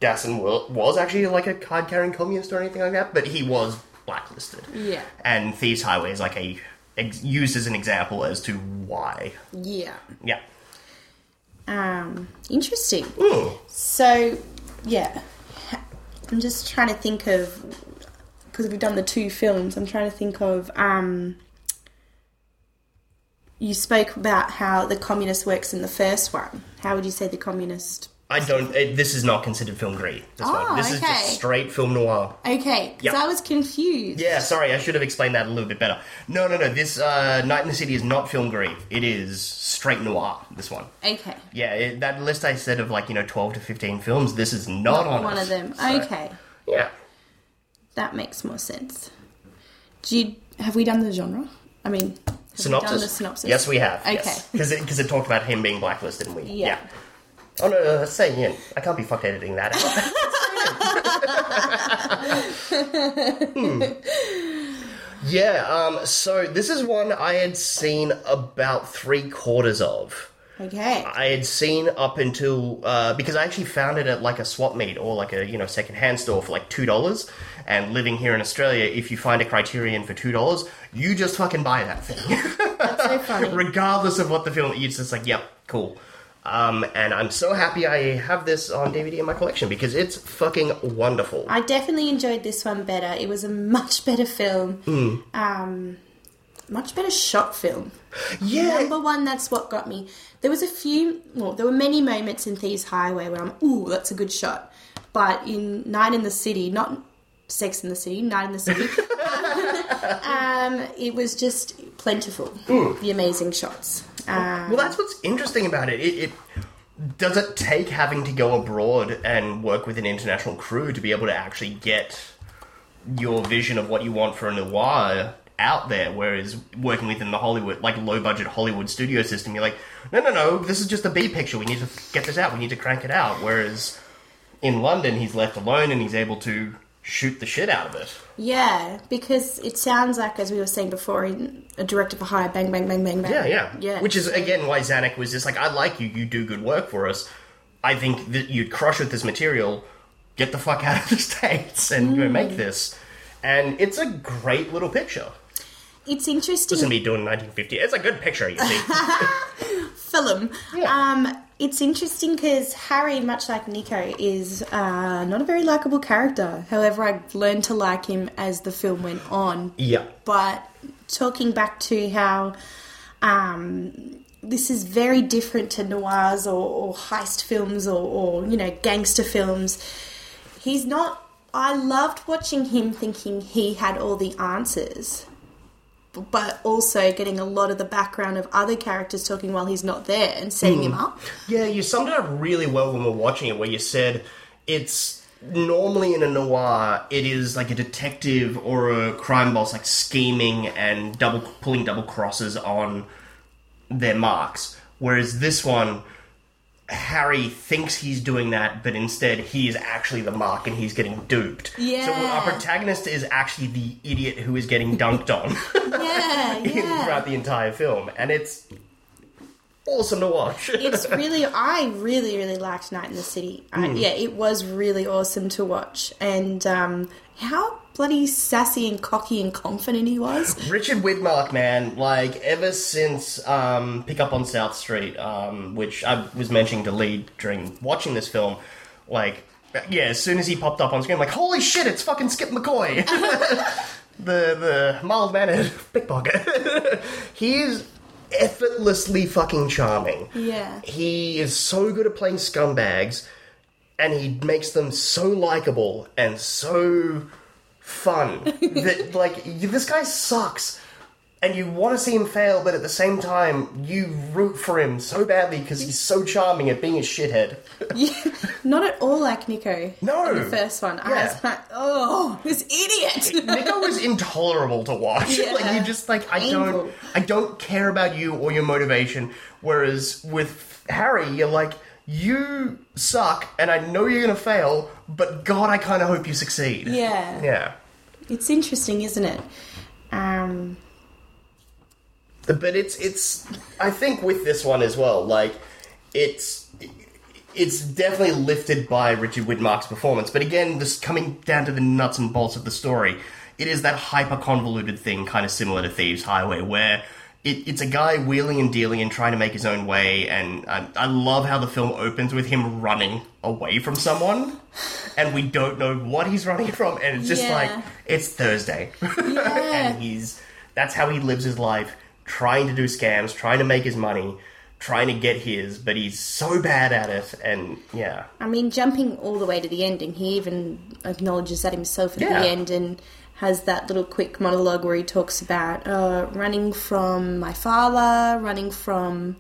Dassin was actually like a card carrying communist or anything like that, but he was blacklisted. Yeah. And Thieves Highway is like a ex- used as an example as to why. Yeah. Yeah. Um, interesting. So, yeah, I'm just trying to think of because we've done the two films. I'm trying to think of. Um, you spoke about how the communist works in the first one. How would you say the communist? I don't. It, this is not considered film grade. This Oh, one. This is just straight film noir. Okay, because Yep. I was confused. Yeah, sorry, I should have explained that a little bit better. No, no, no. This uh, Night in the City is not film grade. It is straight noir. This one. Okay. Yeah, it, that list I said of like you know twelve to fifteen films. This is not, on one it. of them. So, Okay, Yeah. that makes more sense. Do you have we done the genre? I mean, Synopsis. we done the synopsis? Yes, we have. Okay. Because it, 'cause it talked about him being blacklisted, and we. Yeah. Oh no, no, that's staying in. I can't be fucked editing that out. Hmm. Yeah. Um. So this is one I had seen about three quarters of. Okay. I had seen up until uh, because I actually found it at like a swap meet or like a you know secondhand store for like two dollars. And living here in Australia, if you find a Criterion for two dollars, you just fucking buy that thing, That's so funny. regardless of what the film. It's just like, yep, cool. Um, and I'm so happy I have this on DVD in my collection because it's fucking wonderful. I definitely enjoyed this one better. It was a much better film. Hmm. Um, much better shot film. yeah, Number one, that's what got me. There was a few, well, there were many moments in Thieves Highway where I'm, ooh, that's a good shot. But in Night in the City, not Sex in the City, Night in the City, um, it was just plentiful. The amazing shots. Um, Well, that's what's interesting about it. It, it does it take having to go abroad and work with an international crew to be able to actually get your vision of what you want for a noir out there. Whereas working within the Hollywood, like low budget Hollywood studio system, you're like, no, no, no, this is just a B picture. We need to get this out. We need to crank it out. Whereas in London, he's left alone and he's able to shoot the shit out of it. yeah, because it sounds like, as we were saying before, in a director for hire, bang, bang, bang, bang, bang. Yeah, yeah. Yeah. Which is, again, why Zanuck was just like, I like you, you do good work for us. I think that you'd crush with this material, get the fuck out of the States and go Mm. make this. And it's a great little picture. It's interesting. Listen to me doing 1950. It's a good picture, you see. film. Yeah. Um, it's interesting because Harry, much like Nico, is uh, not a very likable character. However, I've learned to like him as the film went on. yeah. But talking back to how um, this is very different to noirs or, or heist films or, or you know gangster films. He's not. I loved watching him, thinking he had all the answers but also getting a lot of the background of other characters talking while he's not there and setting him hmm. up. Yeah, you summed it up really well when we we're watching it, where you said it's normally in a noir, it is like a detective or a crime boss, like scheming and double pulling double crosses on their marks. Whereas this one, Harry thinks he's doing that, but instead he is actually the mark and he's getting duped. Yeah. So our protagonist is actually the idiot who is getting dunked on Yeah, yeah. throughout the entire film, and it's awesome to watch. it's really, I really, really liked Night in the City. I, yeah, it was really awesome to watch. And um, how bloody sassy and cocky and confident he was. Richard Widmark, man, like ever since um, Pickup on South Street, um, which I was mentioning to Lee during watching this film, like yeah, as soon as he popped up on screen, I'm like holy shit, it's fucking Skip McCoy, the the mild mannered pickpocket. he is effortlessly fucking charming. Yeah. He is so good at playing scumbags, and he makes them so likable and so fun that like this guy sucks and you want to see him fail, but at the same time, you root for him so badly because he's so charming at being a shithead. Yeah, not at all like Nico. No. in the first one. I was like, oh, this idiot. Nico was intolerable to watch. Yeah. Like you just like I don't I don't care about you or your motivation. Whereas with Harry, you're like you suck, and I know you're gonna fail, but God, I kind of hope you succeed. yeah. Yeah. it's interesting, isn't it? Um, but it's it's I think with this one as well, like it's it's definitely lifted by Richard Widmark's performance. But again, this coming down to the nuts and bolts of the story, it is that hyper convoluted thing, kind of similar to Thieves Highway, where it, it's a guy wheeling and dealing and trying to make his own way. And I, I love how the film opens with him running away from someone, and we don't know what he's running from, and it's just Yeah. like it's Thursday, Yeah. and he's that's how he lives his life, trying to do scams, trying to make his money, trying to get his, but he's so bad at it, and yeah, I mean, jumping all the way to the ending, he even acknowledges that himself at Yeah. the end and has that little quick monologue where he talks about uh, running from my father, running from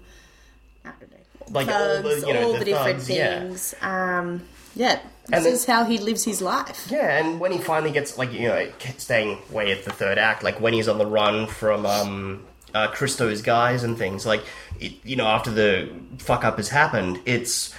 I don't know, Like all the, you know, all the the, different thugs, yeah. things. Um, yeah, this then- is how he lives his life. yeah, and when he finally gets like you know staying way at the third act, like when he's on the run from um, uh, Kristo's guys and things, like it, you know after the fuck up has happened, it's.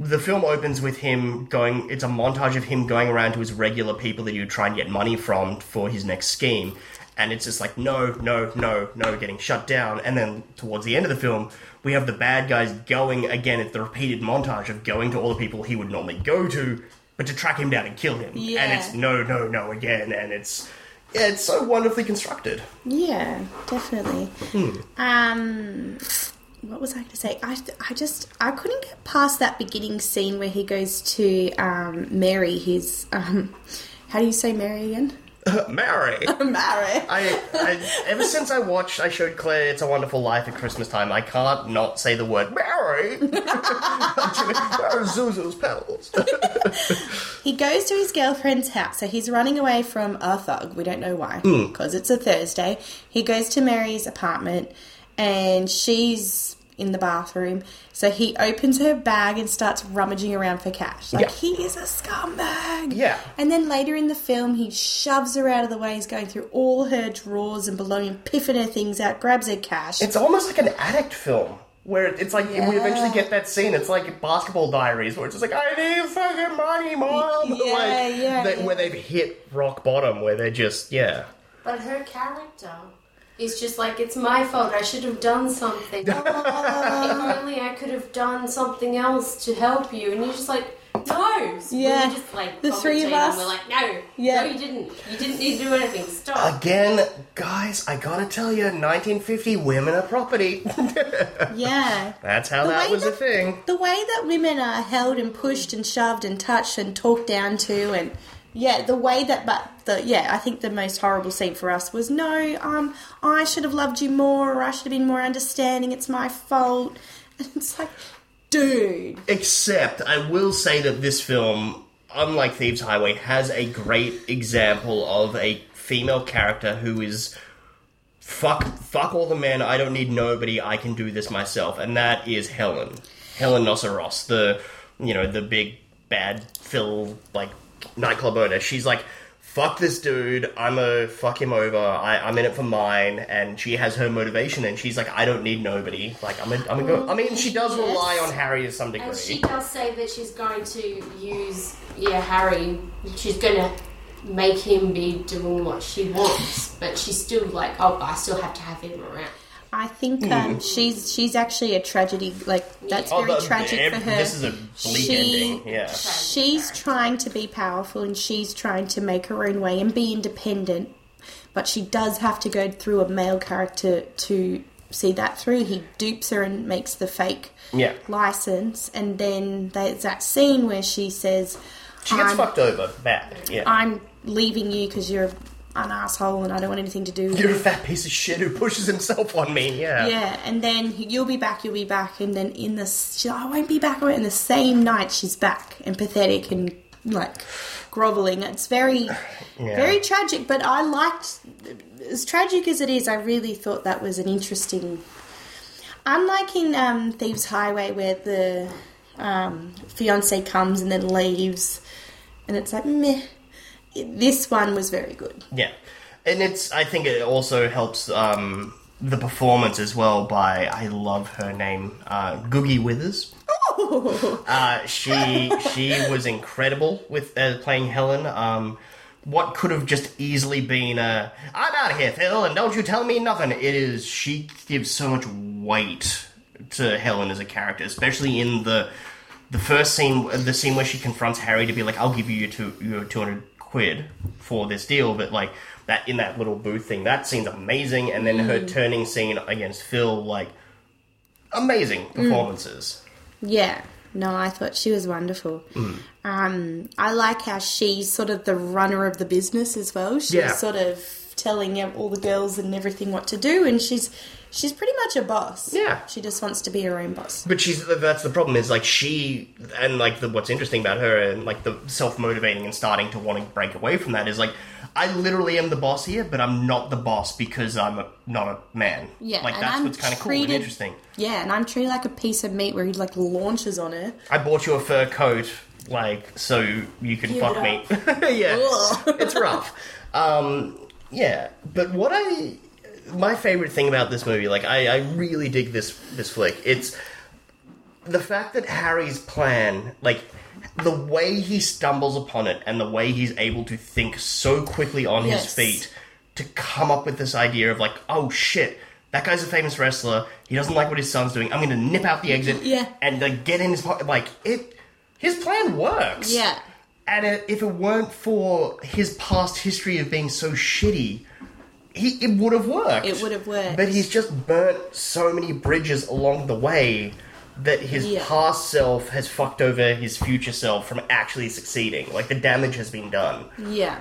The film opens with him going. It's a montage of him going around to his regular people that he would try and get money from for his next scheme, and it's just like no, no, no, no, getting shut down. And then towards the end of the film, we have the bad guys going again. It's the repeated montage of going to all the people he would normally go to, but to track him down and kill him. Yeah. And it's no, no, no again, and it's yeah, it's so wonderfully constructed. Yeah, definitely. Hmm. Um, what was I going to say? I, I just I couldn't get past that beginning scene where he goes to um, Mary. His um, how do you say Mary again? Mary. Mary. I, I ever since I watched, I showed Claire "It's a Wonderful Life" at Christmas time. I can't not say the word Mary. Zuzu's petals? He goes to his girlfriend's house, so he's running away from a thug. We don't know why, Hmm. because it's a Thursday. He goes to Mary's apartment, and she's in the bathroom. So he opens her bag and starts rummaging around for cash. Like Yeah. he is a scumbag. Yeah. And then later in the film, he shoves her out of the way. He's going through all her drawers and belongings, piffing her things out, grabs her cash. It's almost like an addict film. Where it's like we eventually get that scene. It's like Basketball Diaries, where it's just like I need fucking money, mom. Yeah, like, yeah, they- yeah. Where they've hit rock bottom, where they're just yeah. But her character is just like, it's my fault. I should have done something. if only I could have done something else to help you. And you're just like, no. So Yeah. We're just like, The three of us- We're like, no. Yeah. No, you didn't. You didn't need to do anything. Stop. Again, guys, I gotta tell you, 1950 women are property. yeah. That's how The that way was a thing. the way that women are held and pushed and shoved and touched and talked down to and yeah the way that but the yeah i think the most horrible scene for us was no um i should have loved you more or i should have been more understanding. It's my fault. And it's like dude. Except, I will say that this film, unlike Thieves Highway, has a great example of a female character who is fuck, fuck all the men. I don't need nobody. I can do this myself, and that is Helen, Helen Nosseross, the you know the big bad Phil like nightclub owner. She's like. Fuck this dude! I'm a fuck him over. I, I'm in it for mine, and she has her motivation, and she's like, I don't need nobody. Like I'm a, I'm a go. I mean, she does Yes. rely on Harry to some degree. And she does say that she's going to use, yeah, Harry. She's going to make him be doing what she wants, but she's still like, oh, I still have to have him around. I think um, she's she's actually a tragedy like that's Oh, very the- tragic ev- for her This is a bleak She- ending. Yeah. she's trying to be powerful and she's trying to make her own way and be independent but she does have to go through a male character to see that through he dupes her and makes the fake Yeah. license and then there's that scene where she says She gets I'm, fucked over bad. Yeah. I'm leaving you because you're an asshole and I don't want anything to do with You're a fat piece of shit who pushes himself on me. Yeah. yeah, and then you'll be back, you'll be back, and then in the like, I won't be back. In the same night, she's back and pathetic and like groveling. It's very, very tragic. But I liked, as tragic as it is, I really thought that was an interesting. Unlike in um, Thieves Highway, where the um, fiance comes and then leaves, and it's like meh. This one was very good. Yeah, and it's. I think it also helps um, the performance as well. By I love her name, uh, Googie Withers. Uh, she she was incredible with uh, playing Helen. Um, what could have just easily been a "I'm out of here, Phil," and don't you tell me nothing. It is she gives so much weight to Helen as a character, especially in the the first scene, the scene where she confronts Harry to be like, "I'll give you your two your two hundred quid for this deal," but like that in that little booth thing, that scene's amazing, and then her turning scene against Phil, like amazing performances. Yeah. No, I thought she was wonderful. Mm. Um, I like how she's sort of the runner of the business as well. She's Yeah. sort of telling all the girls and everything what to do, and she's she's pretty much a boss. Yeah. she just wants to be her own boss. But she's that's the problem is like she and like the what's interesting about her and like the self motivating and starting to want to break away from that is like I literally am the boss here, but I'm not the boss because I'm a, not a man. Yeah, like that's I'm what's kind of cool and interesting. Yeah, and I'm treated like a piece of meat where he like launches on her. I bought you a fur coat, like so you can Give fuck me. yeah, it's rough. Um, yeah, but what I my favorite thing about this movie, like I, I really dig this this flick. It's the fact that Harry's plan, like the way he stumbles upon it, and the way he's able to think so quickly on his feet to come up with this idea of like, oh shit. That guy's a famous wrestler. He doesn't like what his son's doing. I'm going to nip out the exit Yeah. and like get in his pocket. Like it, his plan works. Yeah. And it, if it weren't for his past history of being so shitty, he it would have worked. It would have worked. But he's just burnt so many bridges along the way that his Yeah. past self has fucked over his future self from actually succeeding. Like the damage has been done. Yeah,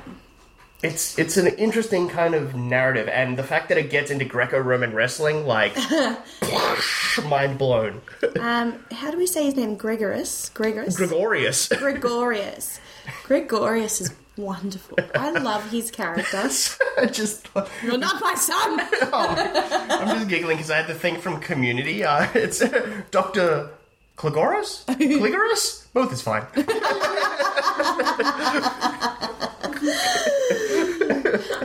It's it's an interesting kind of narrative, and the fact that it gets into Greco-Roman wrestling, like, mind blown. um, how do we say his name? Gregorius. Gregorius. Gregorius. Gregorius. Gregorius is wonderful. I love his character. just You're not my son. I'm just giggling because I had the thing from Community. Uh, it's Doctor Cligoris. Cligoris. Both is fine.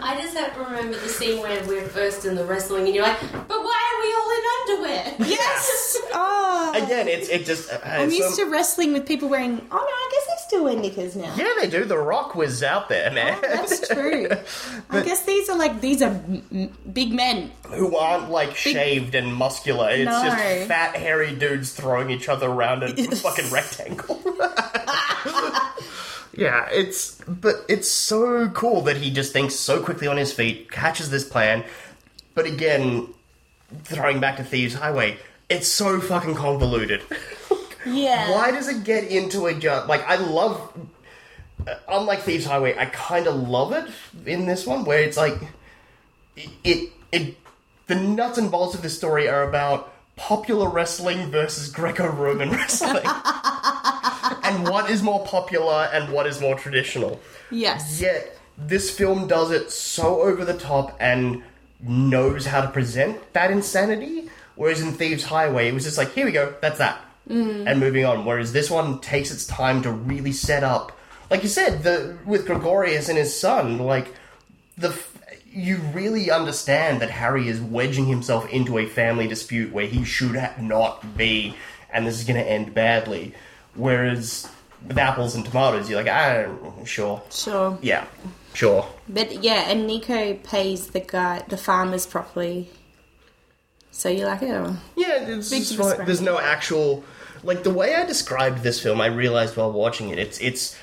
I just have to remember the scene where we're first in the wrestling and you're like, but why are we all in underwear? yes. Oh. Again, it's it just. Uh, I'm it's, used to wrestling with people wearing. Oh no, I guess they still wear knickers now. Yeah, they do. The Rock was out there, man. That's true. I guess these are like these are m- m- big men. Who aren't like shaved and muscular. It's No. just fat, hairy dudes throwing each other around in a fucking rectangle. Yeah, it's but it's so cool that he just thinks so quickly on his feet, catches this plan. But again, throwing back to Thieves Highway, it's so fucking convoluted. Yeah. Why does it get into a jump? Like I love, uh, unlike Thieves Highway, I kind of love it in this one where it's like it, it it the nuts and bolts of the story are about popular wrestling versus Greco-Roman wrestling, and what is more popular and what is more traditional. Yes. Yet this film does it so over the top and knows how to present that insanity. Whereas in Thieves Highway, it was just like, here we go, that's that, mm. and moving on. Whereas this one takes its time to really set up, like you said, the with Gregorius and his son, like the. f- You really understand that Harry is wedging himself into a family dispute where he should not be, and this is going to end badly. Whereas with apples and tomatoes, you're like, ah, sure, Sure. yeah, sure. But yeah, and Nico pays the guy, the farmers properly. So you're like, oh, Yeah, it's Big just difference. fine. there's no actual like the way I described this film. I realized while watching it, it's it's.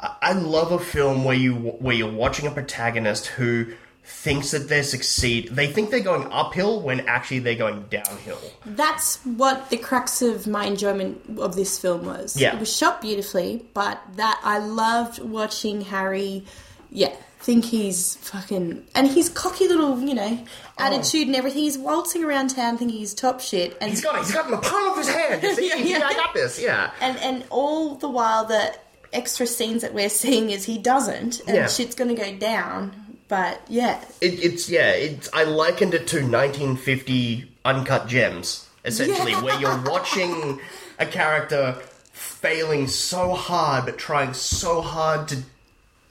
I I love a film where you where you're watching a protagonist who thinks that they succeed. They think they're going uphill when actually they're going downhill. that's what the crux of my enjoyment of this film was. Yeah. It was shot beautifully, but that I loved watching Harry, yeah, think he's fucking. And his cocky little, you know, oh. attitude and everything. He's waltzing around town thinking he's top shit. And He's got it. He's got it in the palm of his hand. You see? Yeah, yeah. I got this. Yeah. and and all the while that extra scenes that we're seeing is he doesn't, and Yeah. shit's gonna go down. But yeah, It, it's yeah. It's I likened it to 1950 uncut gems, essentially, where you're watching a character failing so hard but trying so hard to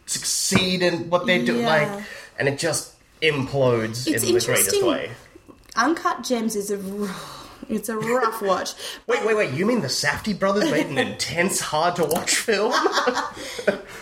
succeed in what they're doing, Yeah. like, and it just implodes It's in the greatest interesting. way. Uncut Gems is a r- it's a rough watch. Wait, wait, wait! You mean the Safdie brothers made an intense, hard to watch film?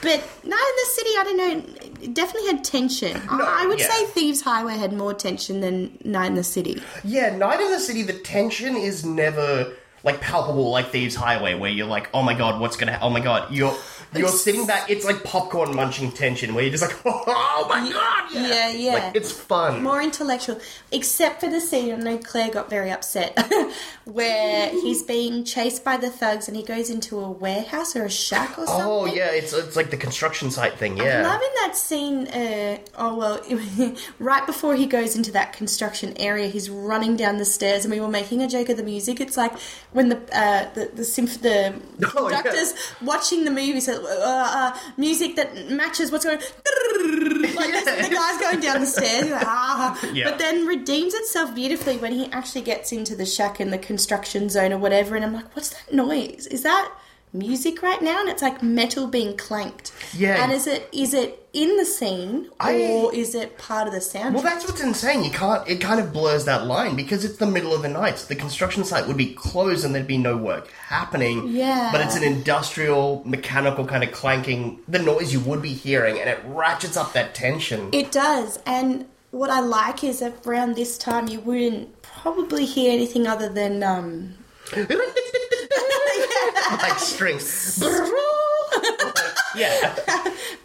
But Night in the City, I don't know, it definitely had tension. I would yeah. say Thieves Highway had more tension than Night in the City. Yeah, Night in the City, the tension is never like palpable like Thieves Highway, where you're like, oh my god, what's gonna? Ha- oh my god, you're you're It's- sitting back. It's like popcorn munching tension, where you're just like, oh my god, yeah, Yeah, yeah. Like, it's fun. More intellectual, except for the scene. I know Claire got very upset where he's being chased by the thugs and he goes into a warehouse or a shack or something. oh yeah, it's it's like the construction site thing. Yeah, Loving that scene. Uh, oh well, right before he goes into that construction area, he's running down the stairs, and we were making a joke of the music. It's like when the uh, the the, symph- the Oh, yeah. watching the movie said uh, uh, music that matches what's going. Like Yeah. the guy's going down the stairs, like, ah. Yeah. but then redeems itself beautifully when he actually gets into the shack in the construction zone or whatever. And I'm like, what's that noise? Is that music right now? And it's like metal being clanked. Yeah. And is it is it in the scene I- or is it part of the soundtrack? Well, that's what's insane. You can't. It kind of blurs that line because it's the middle of the night. The construction site would be closed and there'd be no work happening. Yeah. But it's an industrial, mechanical kind of clanking. The noise you would be hearing, and it ratchets up that tension. It does. And what I like is around this time you wouldn't probably hear anything other than um like strings. yeah.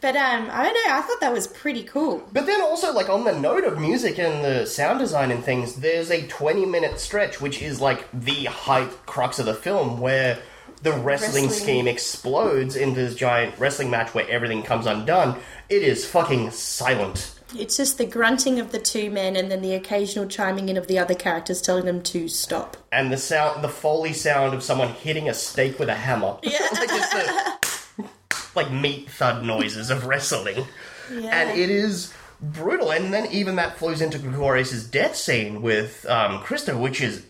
but um I don't know, I thought that was pretty cool. But then also, like, on the note of music and the sound design and things, there's a 20 minute stretch, which is like the hype crux of the film, where the wrestling, Wrestling. scheme explodes into this giant wrestling match where everything comes undone. It is fucking silent. It's just the grunting of the two men and then the occasional chiming in of the other characters telling them to stop. And the sound, the foley sound of someone hitting a steak with a hammer. Yeah. like the, like meat thud noises of wrestling. Yeah. And it is brutal. And then even that flows into Gregorius' death scene with um, Kristo, which is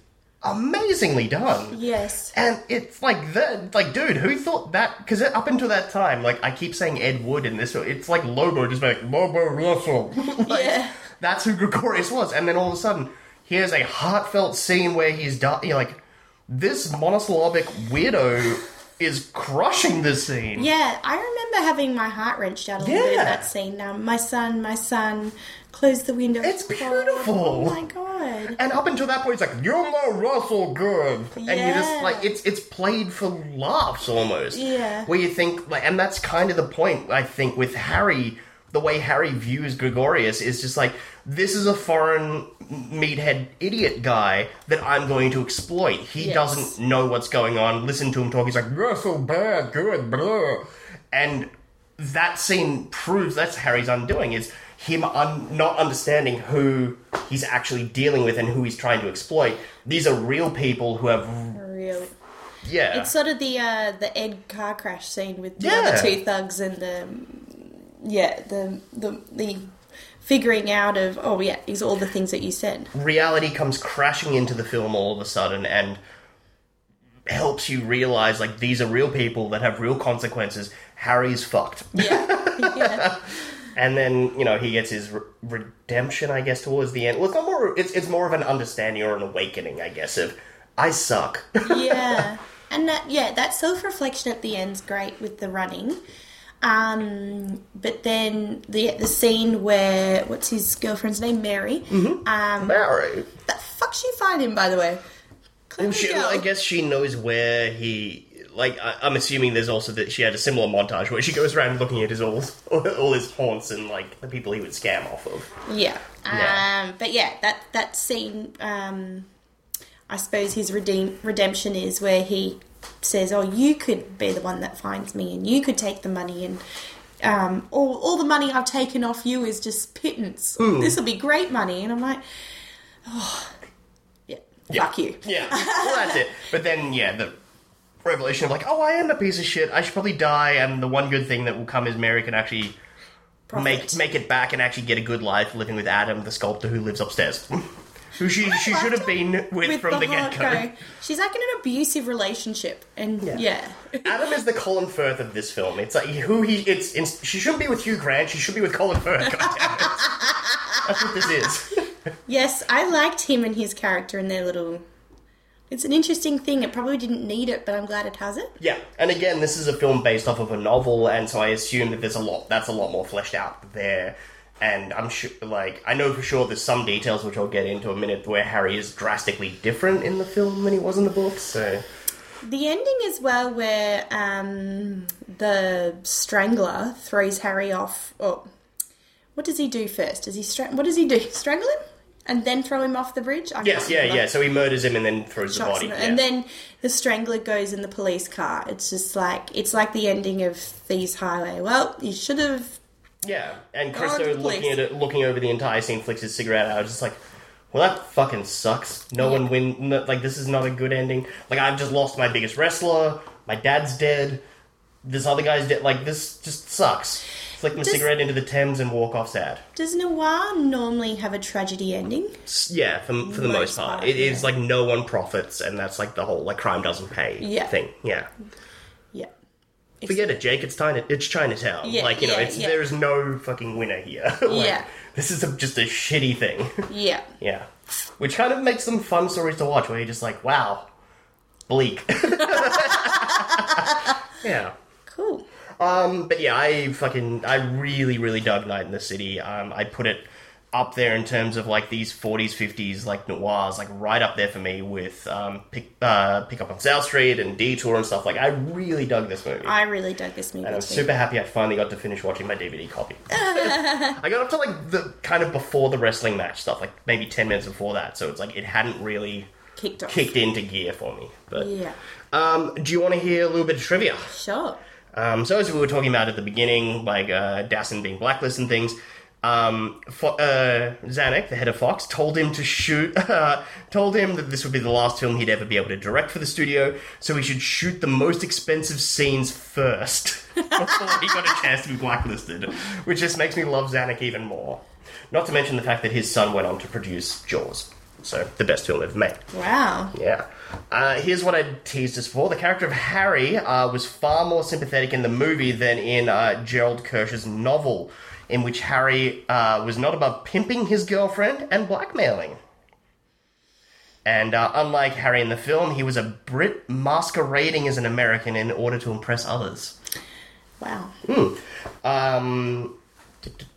amazingly done. Yes. And it's like that, like, dude, who thought that? Because up until that time, like, I keep saying Ed Wood in this, it's like Lobo just like Lobo Russell. like, Yeah. That's who Gregorius was. And then all of a sudden, here's a heartfelt scene where he's di- you're like, this monosyllabic weirdo is crushing this scene. Yeah, I remember having my heart wrenched out a little bit in that scene. Um, my son, my son, close the window. It's Oh, beautiful. Oh my god. And up until that point, it's like you're my Russell good, and you just like it's it's played for laughs almost. Yeah. Where you think, like, and that's kind of the point. I think with Harry, the way Harry views Gregorius is just like this is a foreign meathead idiot guy that I'm going to exploit. He Yes. doesn't know what's going on. Listen to him talk. He's like, "You're so bad, good, blah," and that scene proves that's Harry's undoing is him un- not understanding who he's actually dealing with and who he's trying to exploit. These are real people who have Really. yeah. It's sort of the uh, the Ed car crash scene with the Yeah. other two thugs and the yeah the the the figuring out of oh yeah is all the things that you said. reality comes crashing into the film all of a sudden and helps you realize like these are real people that have real consequences. Harry's fucked. Yeah, yeah. And then, you know, he gets his re- redemption, I guess, towards the end. Well, it's not more, it's, it's more of an understanding or an awakening, I guess, of I suck. yeah. And that, yeah, that self reflection at the end's great with the running. Um, but then the the scene where what's his girlfriend's name, Mary. Mm-hmm. Um, Mary. the fuck she find him, by the way. She. I guess she knows where he. Like, I, I'm assuming there's also that she had a similar montage where she goes around looking at his all, all his haunts and like the people he would scam off of. Yeah. Yeah. Um, but yeah, that that scene. Um, I suppose his redeem, redemption is where he says, "Oh, you could be the one that finds me, and you could take the money, and um, all all the money I've taken off you is just pittance. This will be great money." And I'm like, "Oh, yeah, fuck you." Yeah, well, that's it. But then, yeah, the revelation of like, oh, I am a piece of shit. I should probably die, and the one good thing that will come is Mary can actually make make it back and actually get a good life living with Adam, the sculptor who lives upstairs, who she she should have been with, from the, hard get go. go. She's like in an abusive relationship, and yeah, Adam is the Colin Firth of this film. It's like who he. It's, it's she shouldn't be with Hugh Grant. She should be with Colin Firth. God damn it. That's what this is. yes, I liked him and his character and their little. It's an interesting thing. It probably didn't need it, but I'm glad it has it. Yeah, and again, this is a film based off of a novel, and so I assume that there's a lot. That's a lot more fleshed out there. And I'm sure, like, I know for sure there's some details which I'll get into a minute where Harry is drastically different in the film than he was in the books. So The ending as well, where um, the strangler throws Harry off. Oh, what does he do first? Does he stra- What does he do? Strangle him and then throw him off the bridge? I yes, yeah, remember. yeah. So he murders him and then throws the body. yeah. And then the strangler goes in the police car. It's just like it's like the ending of Thieves Highway. Well, you should have. Yeah, and Kristo looking at it, looking over the entire scene, flicks his cigarette out. Just like, well, that fucking sucks. No one win. No, like, this is not a good ending. Like, I've just lost my biggest wrestler. My dad's dead. This other guy's dead. Like, this just sucks. Flick my Does- cigarette into the Thames and walk off sad. Does noir normally have a tragedy ending? S- Yeah, for, for the most Most part, part, it is yeah. like no one profits, and that's like the whole like crime doesn't pay Yeah. thing. Yeah. Forget it, Jake. It's China. It's Chinatown. Yeah, like you know, yeah, it's yeah. there is no fucking winner here. Like, Yeah. This is a, just a shitty thing. Yeah. yeah, which kind of makes them fun stories to watch, where you're just like, wow, bleak. yeah. Cool. Um, but yeah, I fucking I really really dug Night in the City. Um, I put it up there in terms of like these 40s 50s like noirs like right up there for me with um pick uh pick up on South Street and Detour and stuff like I really dug this movie. I really dug this movie and I'm too. super happy I finally got to finish watching my DVD copy. I got up to like the kind of before the wrestling match stuff, like maybe 10 minutes before that, so it's like it hadn't really Kicked off. kicked into gear for me. But Yeah. um, do you want to hear a little bit of trivia? Sure. Um, so as we were talking about at the beginning, like uh, Dassin being blacklisted and things, um, Fo- uh, Zanuck, the head of Fox, told him to shoot, uh, told him that this would be the last film he'd ever be able to direct for the studio, so he should shoot the most expensive scenes first before he got a chance to be blacklisted, which just makes me love Zanuck even more. Not to mention the fact that his son went on to produce Jaws, so the best film ever made. Wow. Yeah. Uh, here's what I teased us for. The character of Harry uh, was far more sympathetic in the movie than in uh, Gerald Kersh's novel, in which Harry uh, was not above pimping his girlfriend and blackmailing. And uh, unlike Harry in the film, he was a Brit masquerading as an American in order to impress others. Wow. Um.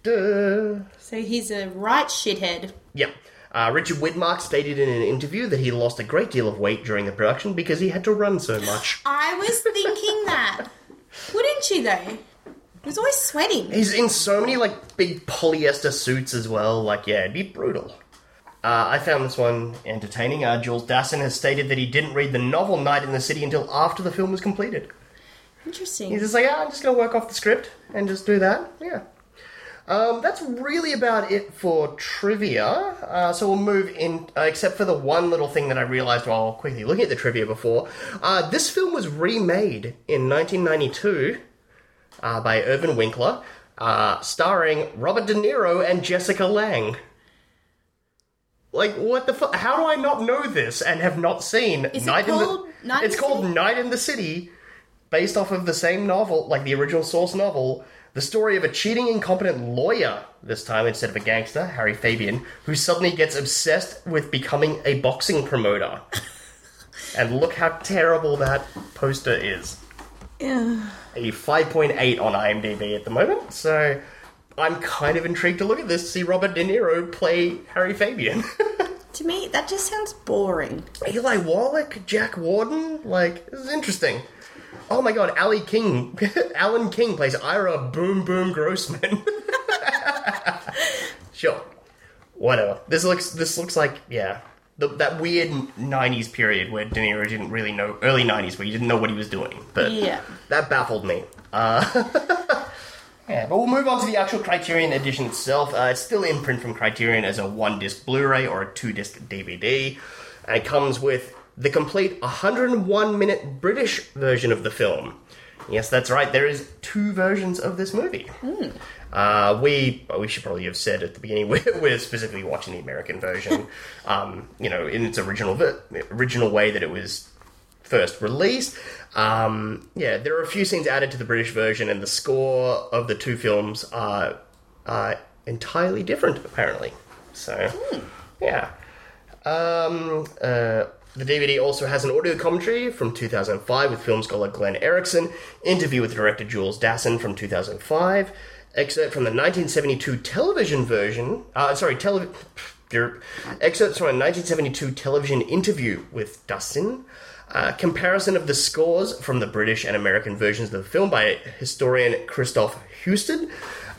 So he's a right shithead. Yeah. Uh, Richard Widmark stated in an interview that he lost a great deal of weight during the production because he had to run so much. I was thinking that. Wouldn't you though? He was always sweating. He's in so many like big polyester suits as well. Like, yeah, it'd be brutal. Uh, I found this one entertaining. Uh, Jules Dassin has stated that he didn't read the novel Night in the City until after the film was completed. Interesting. He's just like, ah, I'm just gonna work off the script and just do that. Yeah. Um, that's really about it for trivia. Uh, so we'll move in, uh, except for the one little thing that I realized while quickly looking at the trivia before. Uh, this film was remade in 1992 uh, by Irwin Winkler, uh, starring Robert De Niro and Jessica Lange. Like, what the fuck? How do I not know this and have not seen Is it Night in called the... Night in it's the called City? Night in the City, based off of the same novel, like the original source novel, the story of a cheating, incompetent lawyer, this time instead of a gangster, Harry Fabian, who suddenly gets obsessed with becoming a boxing promoter. and look how terrible that poster is. Yeah. A 5.8 on IMDb at the moment, so I'm kind of intrigued to look at this to see Robert De Niro play Harry Fabian. To me, that just sounds boring. Eli Wallach, Jack Warden, like this is interesting. Oh my god, Ali King, Alan King plays Ira Boom Boom Grossman. sure, whatever. This looks this looks like yeah, the, that weird '90s period where De Niro didn't really know early '90s where he didn't know what he was doing. But Yeah. that baffled me. Uh, Yeah, but we'll move on to the actual Criterion edition itself. Uh, it's still in print from Criterion as a one disc Blu ray or a two disc DVD. And it comes with the complete 101 minute British version of the film. Yes, that's right. There is two versions of this movie. Uh, we well, we should probably have said at the beginning we're, we're specifically watching the American version. um, you know, in its original ver- original way that it was first released. Um, yeah, there are a few scenes added to the British version, and the score of the two films are, are entirely different, apparently. So, yeah. Um, uh, the DVD also has an audio commentary from 2005 with film scholar Glenn Erickson, interview with director Jules Dassin from 2005, excerpt from the 1972 television version, uh, sorry, television. Excerpts from a 1972 television interview with Dassin, uh, comparison of the scores from the British and American versions of the film by historian Christopher Husted,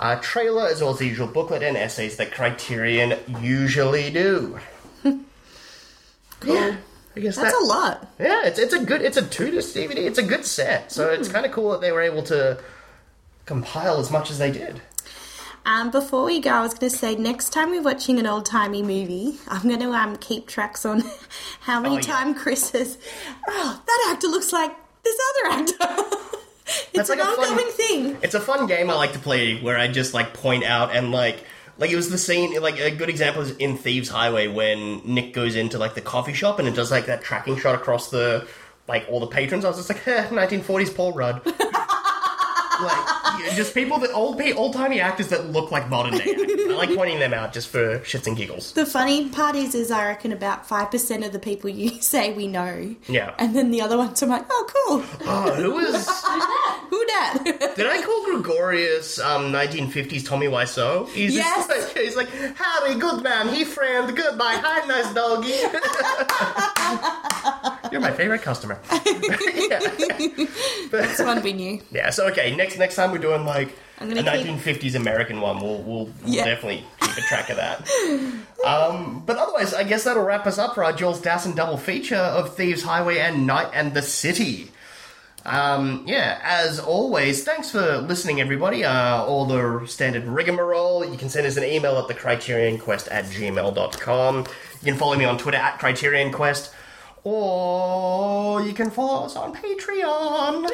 uh, trailer as well as the usual booklet and essays that Criterion usually do. Yeah, I guess That's that, a lot. yeah, it's it's a good it's a two disc DVD. It's a good set, so Hmm. it's kind of cool that they were able to compile as much as they did. Um, before we go, I was going to say next time we're watching an old timey movie, I'm going to um, keep tracks on how many Oh, yeah. times Chris says, "Oh, that actor looks like this other actor." it's That's an like a fun- ongoing thing. It's a fun game I like to play where I just like point out and like like it was the scene like a good example is in Thieves Highway when Nick goes into like the coffee shop and it does like that tracking shot across the like all the patrons. I was just like, eh, 1940s Paul Rudd. like just people that old old timey actors that look like modern day. actors. I like pointing them out just for shits and giggles. The funny part is, is I reckon about five percent of the people you say we know. Yeah. And then the other ones, I'm like, oh, cool. Oh, who was? Who that? Did I call Gregorius um, 1950s Tommy Wiseau? He's Yes. just like, he's like, Harry, good man, he friend, goodbye, hi, nice doggy. You're my favorite customer. yeah. That's one we knew. yeah, so okay, next next time we're doing like a keep- 1950s American one, we'll, we'll, we'll Yeah. definitely keep a track of that. Um, but otherwise, I guess that'll wrap us up for our Jules Dassin double feature of Thieves Highway and Night and the City. Um, yeah, as always, thanks for listening, everybody. Uh, all the standard rigmarole. You can send us an email at thecriterionquest at gmail.com. You can follow me on Twitter at Criterion Quest, or you can follow us on Patreon.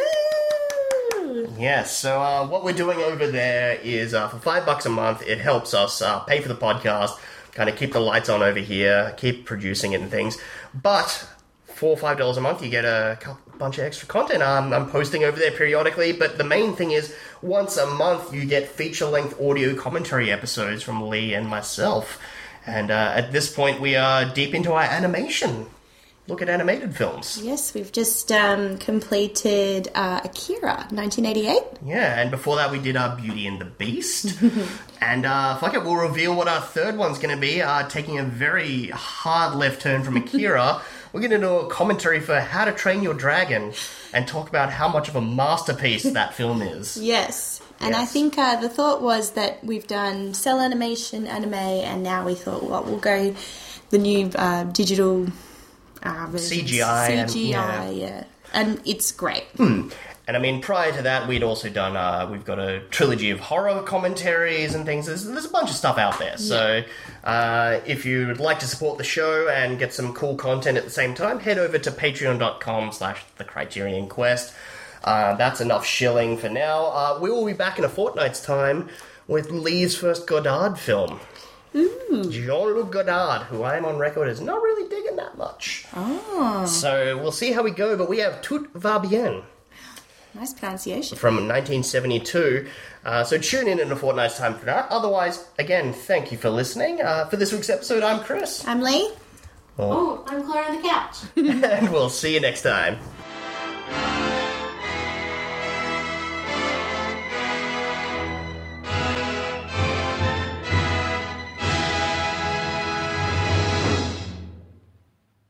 Yes, so uh, what we're doing over there is uh, for five bucks a month, it helps us uh, pay for the podcast, kind of keep the lights on over here, keep producing it and things. But four or five dollars a month, you get a bunch of extra content. Um, I'm posting over there periodically, but the main thing is once a month you get feature length audio commentary episodes from Lee and myself. And uh, at this point, we are deep into our animation. Look at animated films. Yes, we've just um, completed uh, Akira, 1988. Yeah, and before that we did our Beauty and the Beast. and uh, fuck it, we'll reveal what our third one's going to be. Uh, taking a very hard left turn from Akira, we're going to do a commentary for How to Train Your Dragon and talk about how much of a masterpiece that film is. Yes. And I think uh, the thought was that we've done cell animation, anime, and now we thought, well, we'll go the new uh, digital uh, versions. CGI and- CGI, yeah. yeah. And it's great. And I mean, prior to that, we'd also done, uh, we've got a trilogy of horror commentaries and things. There's, there's a bunch of stuff out there. So uh, if you'd like to support the show and get some cool content at the same time, head over to patreon.com slash the Criterion Quest. Uh, that's enough shilling for now. Uh, we will be back in a fortnight's time with Lee's first Godard film. Jean-Luc Godard, who I am on record as not really digging that much. Oh, So we'll see how we go, but we have Tout va bien nice pronunciation. from 1972. Uh, so tune in in a fortnight's time for that. Otherwise, again, thank you for listening. Uh, for this week's episode, I'm Chris, I'm Lee. Oh, I'm Claire on the couch. and we'll see you next time.